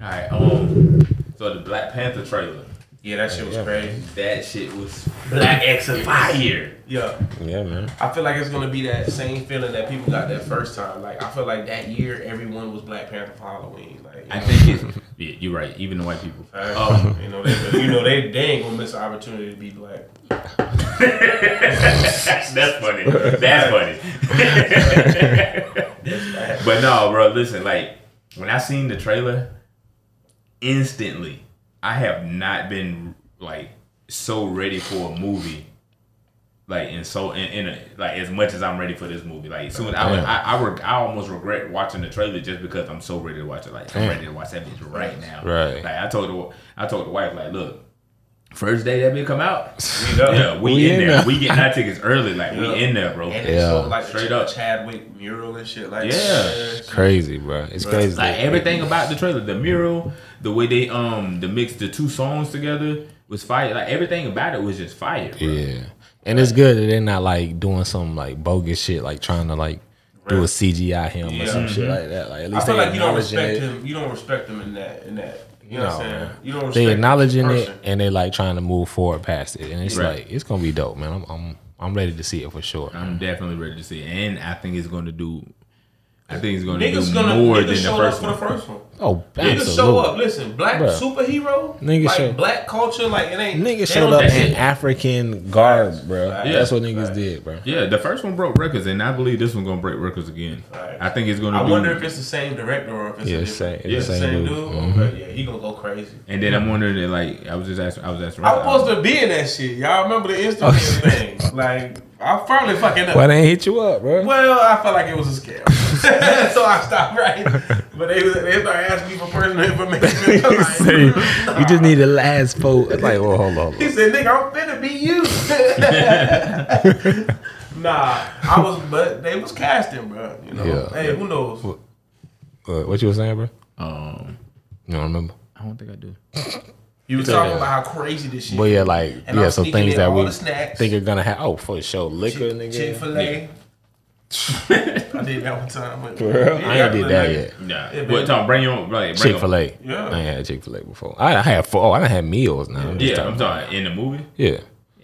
All right. Um. So the Black Panther trailer. Yeah, that shit was crazy. That shit was Black X of fire. Yeah, Yeah, man. I feel like it's gonna be that same feeling that people got that first time. Like I feel like that year everyone was Black Panther for Halloween. Like you I know, think it's yeah. You're right. Even the white people. uh, you know, they, you know, they, they ain't gonna miss an opportunity to be black. (laughs) That's funny. That's funny. but no, bro. Listen, like when I seen the trailer, instantly, I have not been like so ready for a movie. Like and so in, in a, like as much as I'm ready for this movie, like soon I would- I I, reg- I almost regret watching the trailer just because I'm so ready to watch it. Like I'm ready to watch that bitch right now. Right. Like I told the I told the wife like, look, first day that bitch come out, We (laughs) know. yeah, we, We in in there. there. We getting our tickets early. Like Yeah. we in there, bro. And they Yeah. showed like Straight straight up. up Chadwick mural and shit like Yeah. that. Crazy, bro. It's crazy. Like everything about the trailer, the mural, the way they um the mix the two songs together was fire. Like everything about it was just fire. Bro. Yeah. And it's good that they're not like doing some like bogus shit, like trying to like do a CGI him or Yeah. some shit mm-hmm. like that. Like at I least feel they like you don't respect it. him. You don't respect him in that. In that. You know what I'm saying? You don't They him acknowledging it and they like trying to move forward past it. And it's Right. like it's gonna be dope, man. I'm I'm I'm ready to see it for sure. I'm definitely ready to see it, and I think it's going to do. I think he's going to Niggas do gonna more niggas than the show first up for one. the first one. Oh, Niggas show up. Listen, black Bruh. superhero. Niggas like show- black culture. Like it ain't. Niggas they showed up that in shit- African garb, bro. Right. That's what Right. niggas did, bro. Yeah, the first one broke records, and I believe this one gonna break records again. Right. I think it's gonna. Be I do, wonder if it's the same director or if it's Yeah, a same- it's it's the the same same dude. dude. Mhm. Okay, yeah, he gonna go crazy. And then I'm wondering, like, I was just asking, I was asking. I Ryan, was supposed to be in that shit. Y'all remember the Instagram (laughs) thing? Like I probably fucking up. Why they ain't hit you up, bro? Well, I felt like it was a scam, (laughs) so I stopped right. But they they started asking me for personal information. (laughs) I'm like, Say, you just need the last vote. It's like, well, hold on. Hold He said, "Nigga, I'm finna be you." (laughs) nah, I was, but they was casting, bro. You know, Yeah. hey, who knows? Uh, what you were saying, bro? Um, You don't remember? I don't think I do. You were talking about how crazy this shit. Well, yeah, like And yeah, I'm so things that all we think are gonna have. Oh, for sure, liquor, nigga. Chick Fil A. (laughs) I did that one time. But, real? I ain't did that yet. Nah, Yeah, what baby. Tom? Bring your like Chick Fil your- A. Yeah. I ain't had Chick Fil A before. I, I had four. Oh, I done had meals now. I'm Yeah, talking I'm talking in the movie. Yeah.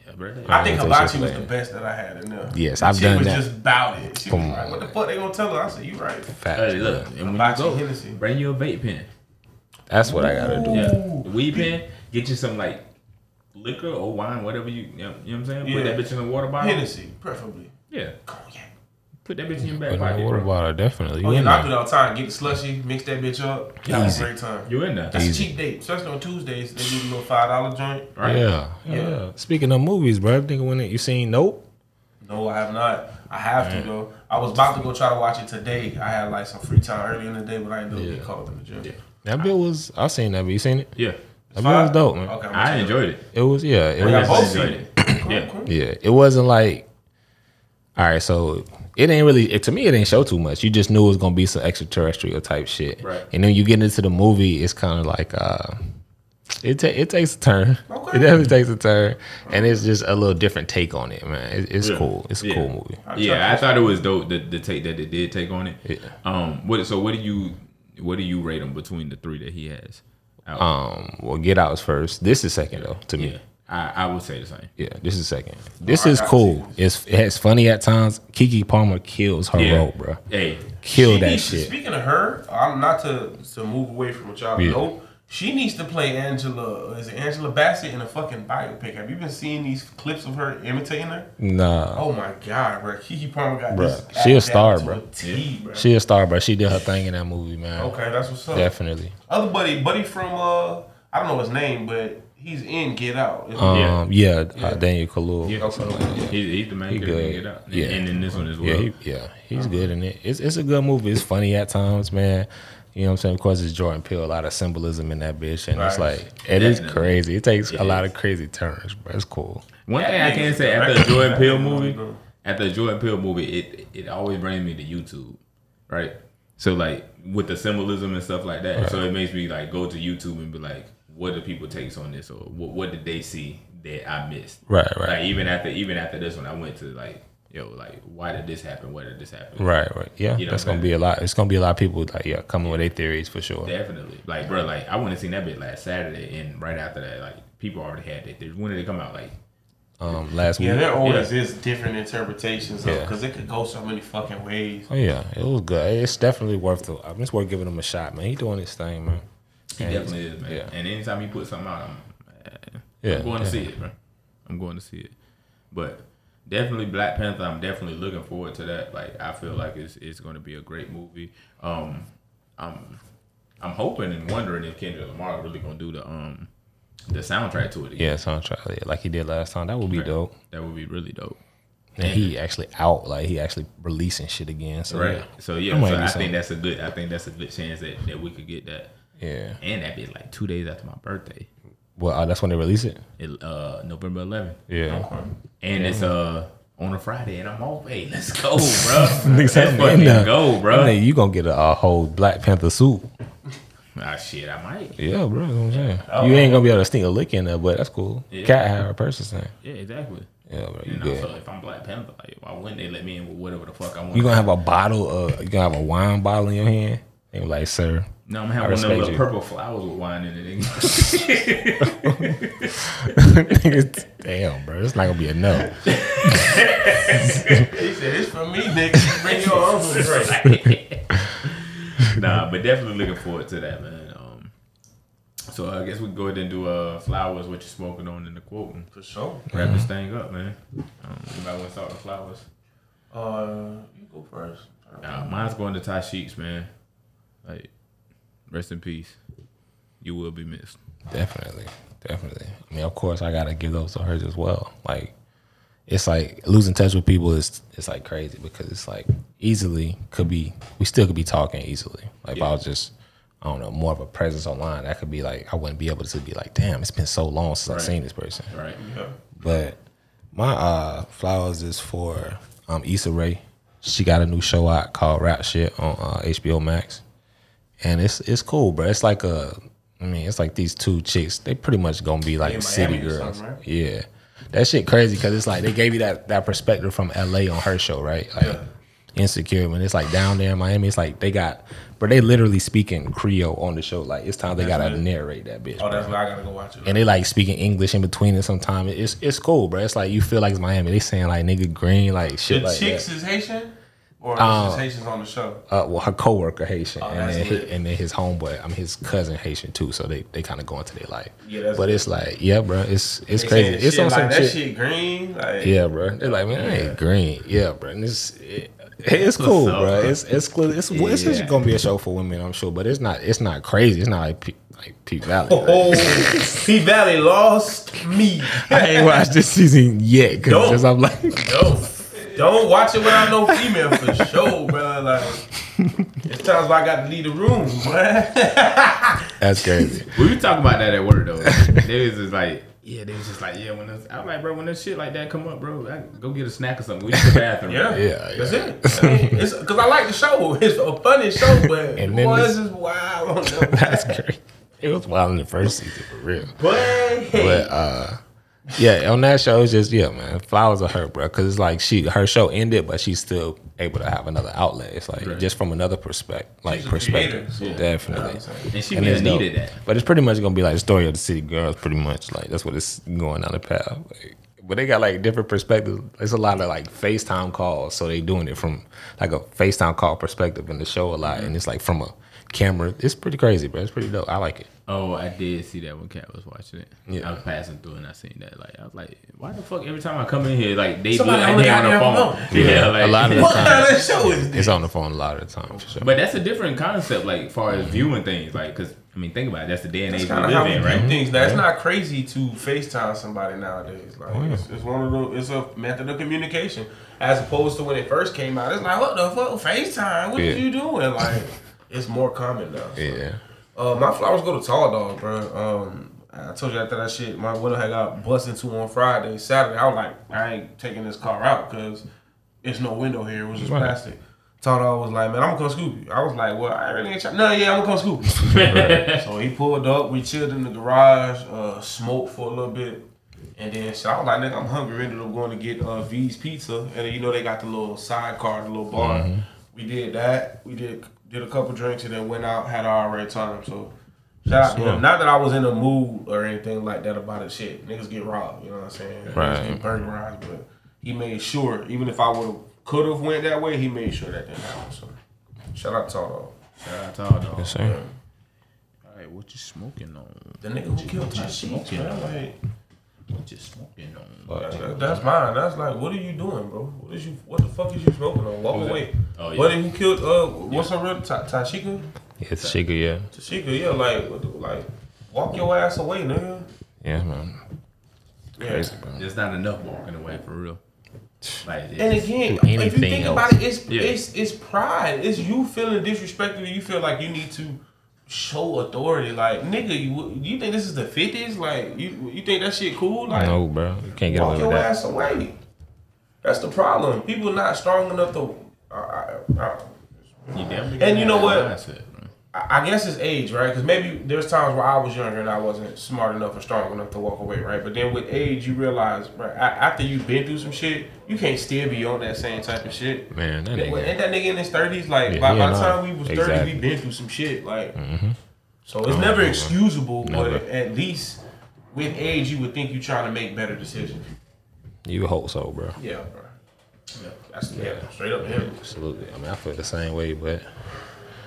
Yeah, bro. I think I Hibachi was the best that I had in there. Yes, I've chick done was that. just about it. She was like, "What the fuck they gonna tell her?" I said, "You right." Facts, Hey, look, and when you Hibachi go, Hennessy. bring you a vape pen. That's what I gotta do. Yeah, the weed pen. Get you some like liquor or wine, whatever you. You know, you know what I'm saying? Put that bitch in a water bottle. Hennessy, preferably. Yeah, Cognac. put that bitch in your back But pocket, what bro. about it? Definitely. Oh yeah, I do that all the time. Get the slushy, mix that bitch up. Have Easy. a great time. You in there? That's Easy. a cheap date, especially on Tuesdays. They do the little five dollar joint. Right? Yeah, yeah. Speaking of movies, bro, I think when it, you seen Nope. No, I have not. I have to though. I was about to go try to watch it today. I had like some free time early in the day, but I didn't do it. Get caught in the gym. That bit was. I seen that. Bit. You seen it? Yeah, That bit was dope, man. Okay, I'm I gonna enjoyed it. It was. Yeah. It check was. Y'all both enjoyed seen it. it. Cool, Yeah. cool. Yeah, it wasn't like. All right, so it ain't really it, to me. It didn't show too much. You just knew it was gonna be some extraterrestrial type shit. Right. And then you get into the movie, it's kind of like uh, it ta- it takes a turn. Okay. (laughs) It definitely takes a turn, and it's just a little different take on it, man. It, it's Yeah. cool. It's a Yeah. cool movie. Yeah, I thought it was dope the, the take that they did take on it. Yeah. Um, what so what do you what do you rate them between the three that he has? Out? Um, well, Get Out is first. This is second though to me. yeah, I, I would say the same. Yeah, this is second. This I is gotta cool. It's it's funny at times. Keke Palmer kills her Yeah. role, bro. Hey, Kill She that needs to- shit. Speaking of her, I'm not to to move away from what y'all Yeah. know. She needs to play Angela. Is it Angela Bassett in a fucking biopic? Have you been seeing these clips of her imitating her? Nah, Oh my god, bro! Keke Palmer got Bruh, this. she a star, bro. to bruh. a T, bruh. she a star, bro. She did her thing in that movie, man. okay, that's what's up. Definitely. Other buddy, buddy from uh, I don't know his name, but he's in Get Out. Um, yeah, Yeah. Uh, Daniel Kaluuya. yeah, Okay, okay. he's, he's the main He character. in. Get Out. Yeah. and in this one as well. Yeah, he, yeah, he's good in it. It's it's a good movie. It's funny at times, man. You know what I'm saying? Of course, it's Jordan Peele. A lot of symbolism in that bitch, and it's Right. like it is Definitely. crazy. It takes It a lot of crazy turns, but It's cool. One That thing I can nigga's say after the. Jordan (laughs) Peele movie, know. after the Jordan Peele movie, it it always brings me to YouTube, right? So like with the symbolism and stuff like that, so it makes me like go to YouTube and be like, what do people takes on this, or what what did they see that I missed? Right, right. Like even after even after this one, I went to like, yo, like why did this happen? Why did this happen? Right, right. Yeah, You know that's what I'm gonna be a lot. It's gonna be a lot of people like yeah coming with their theories for sure. Definitely, like bro, like I went and seen that bit last Saturday, and right after that, like people already had their theories. When did they come out? Like Um, last Yeah, week. Yeah, there always is different interpretations of because it could go so many fucking ways. Oh yeah, it was good. It's definitely worth the. I mean, it's worth giving him a shot, man. He doing his thing, man. He And definitely is, man. yeah. And anytime he puts something out, I'm, I'm going to yeah. see it, bro. I'm going to see it. But definitely Black Panther. I'm definitely looking forward to that. Like I feel like it's it's going to be a great movie. Um, I'm I'm hoping and wondering if Kendrick Lamar really going to do the um the soundtrack to it again. Yeah, soundtrack yeah, like he did last time. That would be Right. dope. That would be really dope. And he actually out, like he actually releasing shit again. So Right. yeah, So yeah, so I think that's a good. I think that's a good chance that, that we could get that. yeah. And that'd be like two days after my birthday, Well, uh, that's when they release it. it, uh, November 11th. Yeah. And it's uh on a Friday, and I'm off. Hey, let's go, bro. (laughs) Let's said, fucking "Man, go, I bro. mean, you gonna get a, a whole Black Panther suit. Ah, shit, I might. Yeah, bro. I'm saying. You ain't gonna be able to sneak a lick in there, but that's cool. Yeah. Cat had her person saying. Yeah, exactly. Yeah, bro. You You know, good. so if I'm Black Panther, like, why wouldn't they let me in with whatever the fuck I want? You gonna have a bottle of you gonna have a wine bottle in your hand. They be like, sir, no, I'm gonna I one of them respect little you. purple flowers with wine in it. (laughs) (laughs) damn, bro, it's not gonna be a no. (laughs) He said, "It's for me, nigga. Bring your own drink." nah, but definitely looking forward to that, man. Um, so I guess we can go ahead and do uh flowers. What you smoking on in the quote. For sure. Wrap this thing up, man. Um, anybody want to start with flowers? Uh, you go first. Nah, mine's going to Ty Sheets, man. Like, rest in peace. You will be missed. Definitely, definitely. I mean, of course, I gotta give those to hers as well. Like, it's like losing touch with people is it's like crazy because it's like easily could be we still could be talking easily. Like if I was just I don't know more of a presence online, that could be like I wouldn't be able to be like, damn, it's been so long since I've seen this person. Right. Yeah. But my uh flowers is for um Issa Rae. She got a new show out called Rap Shit on uh, HBO Max, and it's it's cool, bro. It's like a, I mean, it's like these two chicks. They pretty much gonna be like In city girls. right? Yeah, that shit crazy because it's like they gave you that that perspective from LA on her show, right? Like Insecure when it's like down there in Miami, it's like they got, but they literally speaking Creole on the show. Like it's time they gotta lit. narrate that bitch. Oh, bro that's why I gotta go watch it. and they like speaking English in between it sometimes. It's it's cool, bro. It's like you feel like it's Miami. They saying like nigga green, like the shit like chicks that. is Haitian, or Uh, is Haitians on the show? Uh, well, her coworker Haitian, Oh, and then his, and then his homeboy, I mean his cousin Haitian too. So they, they kind of go into their life. Yeah, that's but it's like yeah, bro. It's it's They crazy. It's shit on some like that shit. shit green. Like, Yeah, bro. They're like, man, I ain't green. Yeah, bro. And it's it, it's cool, up, bro. bro? It's it's cool. It's it's just gonna be a show for women, I'm sure. But it's not it's not crazy. It's not like P, like Peak Valley. like- Oh, P Valley lost me. (laughs) I ain't watched this season yet Dope. because I'm like, No. (laughs) Don't watch it without no female for sure, bro. Like, it's times where I got to leave the room, man. That's crazy. We were talking about that at work though. they was just like, yeah, they was just like, yeah. When this, I'm like, bro, when this shit like that come up, bro, I, go get a snack or something. We to the bathroom. Yeah, Yeah, that's yeah. it. I mean, it's because I like the show. It's a funny show, but (laughs) And then boy, this- this is wild. (laughs) That's crazy. It was wild in the first season for real. But But uh, yeah, on that show, it's just yeah, man. Flowers are her, bro. Because it's like she her show ended, but she's still able to have another outlet. It's like just from another perspective, like perspective, so- definitely. And she And it's dope. needed that. But it's pretty much gonna be like the story of the city girls, pretty much. Like that's what it's going down the path. Like, but they got like different perspectives. It's a lot of like FaceTime calls, so they doing it from like a FaceTime call perspective in the show a lot, mm-hmm. and it's like from a camera. It's pretty crazy, bro. It's pretty dope. I like it. Oh, I did see that when Cat was watching it. Yeah. I was passing through and I seen that. Like, I was like, why the fuck every time I come in here, like they Somebody look on like the they on the phone. phone. (laughs) Yeah, like a lot of the (laughs) what time, kind of show is this? it's on the phone a lot of the time for sure. But that's a different concept, like, far as viewing things, like, cause I mean, think about it. That's the day and age we kind how live in, right? things. Now, it's not crazy to FaceTime somebody nowadays. Like, Oh, it's, it's one of the, it's a method of communication. As opposed to when it first came out, it's like, what the fuck, FaceTime? What Yeah. are you doing? Like, it's more common now. so. yeah, Uh, my flowers go to Tall Dog, bro. Um, I told you after that shit, my window had got busted into on Friday. Saturday, I was like, I ain't taking this car out because it's no window here. It was just Right. plastic. Tall Dog was like, man, I'm gonna come scoop you. I was like, well, I really ain't trying. No, yeah, I'm gonna come scoop you. (laughs) so he pulled up. We chilled in the garage, uh, smoked for a little bit. And then so I was like, nigga, I'm hungry. Ended up going to get uh, V's Pizza. And then, you know, they got the little sidecar, the little bar. We did that. We did did a couple drinks and then went out, had our alright time. So shout out to him. Not that I was in a mood or anything like that about it. Shit, niggas get robbed. You know what I'm saying? Niggas Right. Get burglarized, but he made sure, even if I would have could have went that way, he made sure that didn't happen. So shout out to Tall Shout out to all dog. yes, sir. Dog. All right, what you smoking on? The nigga who killed Tashiks, smoking man. On? Like, smoking on? that- that- that's mine. That's like, what are you doing, bro? What is you? What the fuck is you smoking on? Walk Who's that? away. Oh, yeah. What who killed? Uh, what's her real? Ta- Tashika? It's Chica, yeah, Tashika, yeah. Like, what the- like, walk your ass away, nigga. yeah, man. Yeah. Crazy, bro. There's not enough walking away for real. Like, And again, do if you anything think else. about it, it's Yeah. it's it's pride. It's you feeling disrespected. And you feel like you need to show authority. Like nigga, you you think this is the fifties? Like you you think that shit cool? Like No, bro, you can't get walk away your with that. ass away. That's the problem. People not strong enough to. I, I, I, you And you know what? mindset. I guess it's age, right? Because maybe there's times where I was younger and I wasn't smart enough or strong enough to walk away, right? But then with age, you realize, right, after you've been through some shit, you can't still be on that same type of shit. Man, that nigga. Ain't that nigga in his thirties? Like Yeah, by, by the time we was exactly. we been through some shit. Like, Mm-hmm. so it's never excusable, Never. but at least with age, you would think you're trying to make better decisions. You hope so, bro. Yeah, bro. Yeah, that's yeah, straight up him. Absolutely. I mean, I feel the same way, but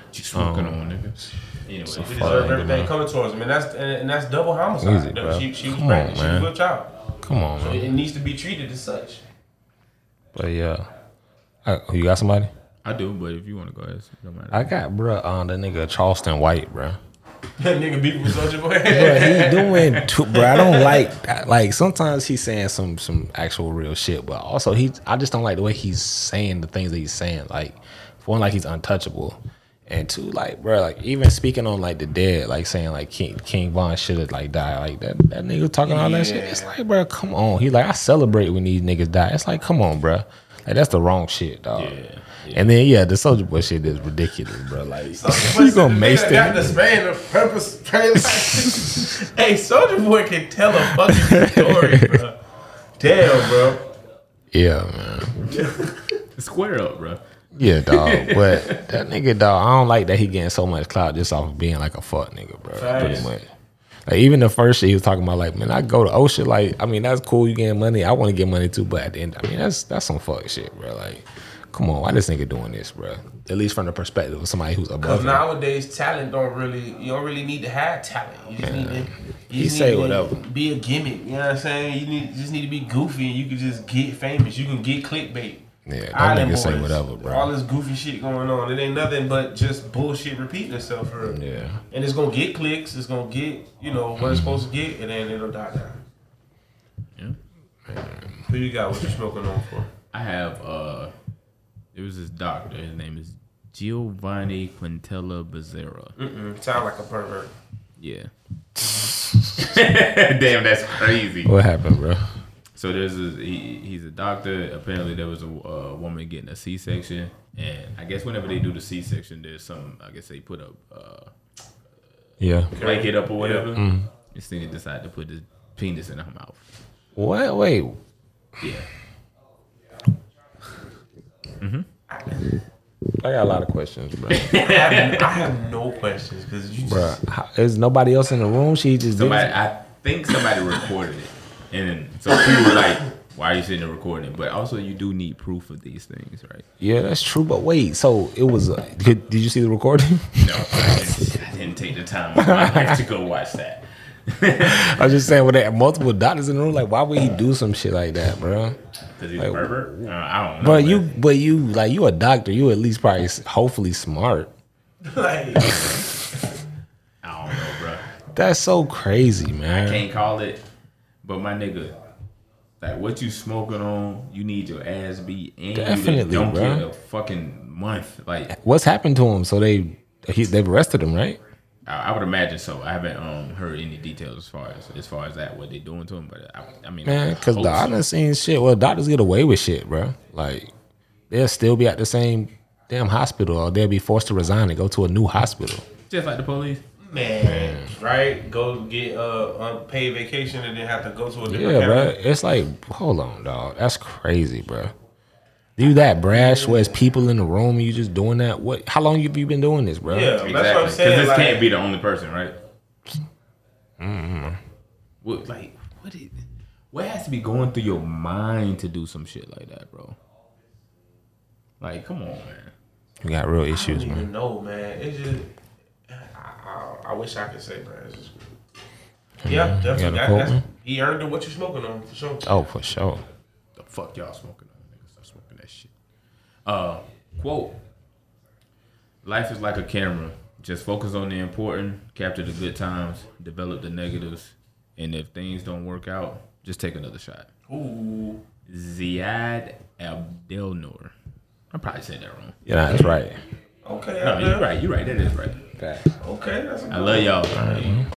What you smoking Um, on, nigga? Anyway, We Fuck, deserve everything man. coming towards him, and that's and, and that's double homicide. Easy, That bro. She, she was Come on, pregnant. She man. was a child. come on, So man. it needs to be treated as such. But yeah, I, you got somebody? I do, but if you want to go ahead, it don't matter. I got bro on the nigga Charleston White, bro. (laughs) That nigga beat with Soldier Boy. Bro, he doing too, bro. I don't like like sometimes he's saying some some actual real shit, but also he I just don't like the way he's saying the things that he's saying. Like for one, like he's untouchable, and two, like bro, like even speaking on like the dead, like saying like King King Von should have like died, like that that nigga talking all that shit. It's like bro, come on. He like I celebrate when these niggas die. It's like come on, bro. Like that's the wrong shit, dog. Yeah, And then yeah, the Soldier Boy shit is ridiculous, bro. Like But (laughs) (laughs) you gonna mace got them? the span of purpose. (laughs) hey, Soldier Boy can tell a fucking story, bro. Damn, bro. Yeah, man. Square up, bro. Yeah, dog. (laughs) But that nigga, dog, I don't like that he getting so much clout just off of being like a fuck nigga, bro. Pretty much. Like even the first shit he was talking about, like, man, I go to Ocean, like, I mean, that's cool, you getting money. I want to get money too, but at the end, I mean, that's that's some fuck shit, bro. Like, come on, why this nigga doing this, bro? At least from the perspective of somebody who's above Because nowadays, talent don't really, you don't really need to have talent. You just need to, you just say need whatever. Be a gimmick. You know what I'm saying? You need, you just need to be goofy and you can just get famous. You can get clickbait. Yeah, that Island nigga say whatever, bro. All this goofy shit going on. It ain't nothing but just bullshit repeating itself for real. Yeah. And it's gonna get clicks. It's gonna get you know what it's supposed to get, and then it'll die down. Yeah. Who you got? What you smoking on for? I have uh, it was this doctor. His name is Giovanni Quintella Bezerra. Mm, sound like a pervert. Yeah. (laughs) Damn, that's crazy. What happened, bro? So there's a, he, he's a doctor. Apparently, there was a uh, woman getting a C-section, and I guess whenever they do the C-section, there's some. I guess they put a uh, Yeah. blanket up or whatever. This thing decided to put his penis in her mouth. What? Wait. Yeah. I got a lot of questions, bro. (laughs) I have, I have no questions because you bro, just how, is nobody else in the room? She just did Somebody, it? I think somebody recorded it, and so people were like, "Why are you sitting there recording?" But also, you do need proof of these things, right? Yeah, that's true. But wait, so it was. Uh, did, did you see the recording? No, I didn't, I didn't take the time of my life to go watch that. (laughs) I was just saying, with there multiple doctors in the room, like, why would he do some shit like that, bro? Because he's Like, a pervert. Uh, I don't know. But you, but you, like, you a doctor. You at least probably, hopefully, smart. like, (laughs) I don't know, bro. That's so crazy, man. Can't call it, but my nigga, like what you smoking on, you need your ass beat, and Definitely, you don't bro. get a fucking month. Like What's happened to him? So they, he, they've arrested him, right? I, I would imagine so. I haven't um heard any details as far as as far as that what they're doing to him, but I, I mean, Man, because hope I so. done seen shit. Well, doctors get away with shit, bro. Like, they'll still be at the same damn hospital, or they'll be forced to resign and go to a new hospital. just like the police. Man, right? Go get uh unpaid vacation and then have to go to a different Yeah, bro. It's like, hold on, dog. That's crazy, bro. You that brash where it's people in the room and you just doing that? What? How long have you been doing this, bro? Yeah, Exactly, that's what I'm because this like, can't be the only person, right? Mm-hmm. What like what? Is, what has to be going through your mind to do some shit like that, bro? Like, come on, man. You got real I issues, don't man. even know, man. It's just, I, I, I wish I could say, man. It's just, yeah, got definitely. That, that's, man? he earned it. What you smoking on for sure? Oh, for sure. The fuck y'all smoking on, nigga? Stop smoking that shit. Uh, quote: Life is like a camera. Just focus on the important, capture the good times, develop the negatives, and if things don't work out, just take another shot. Ooh, Ziad Abdelnour. I probably said that wrong. Yeah, that's right. okay, No, you're right. You're right. That is right. Okay, that's a I love y'all.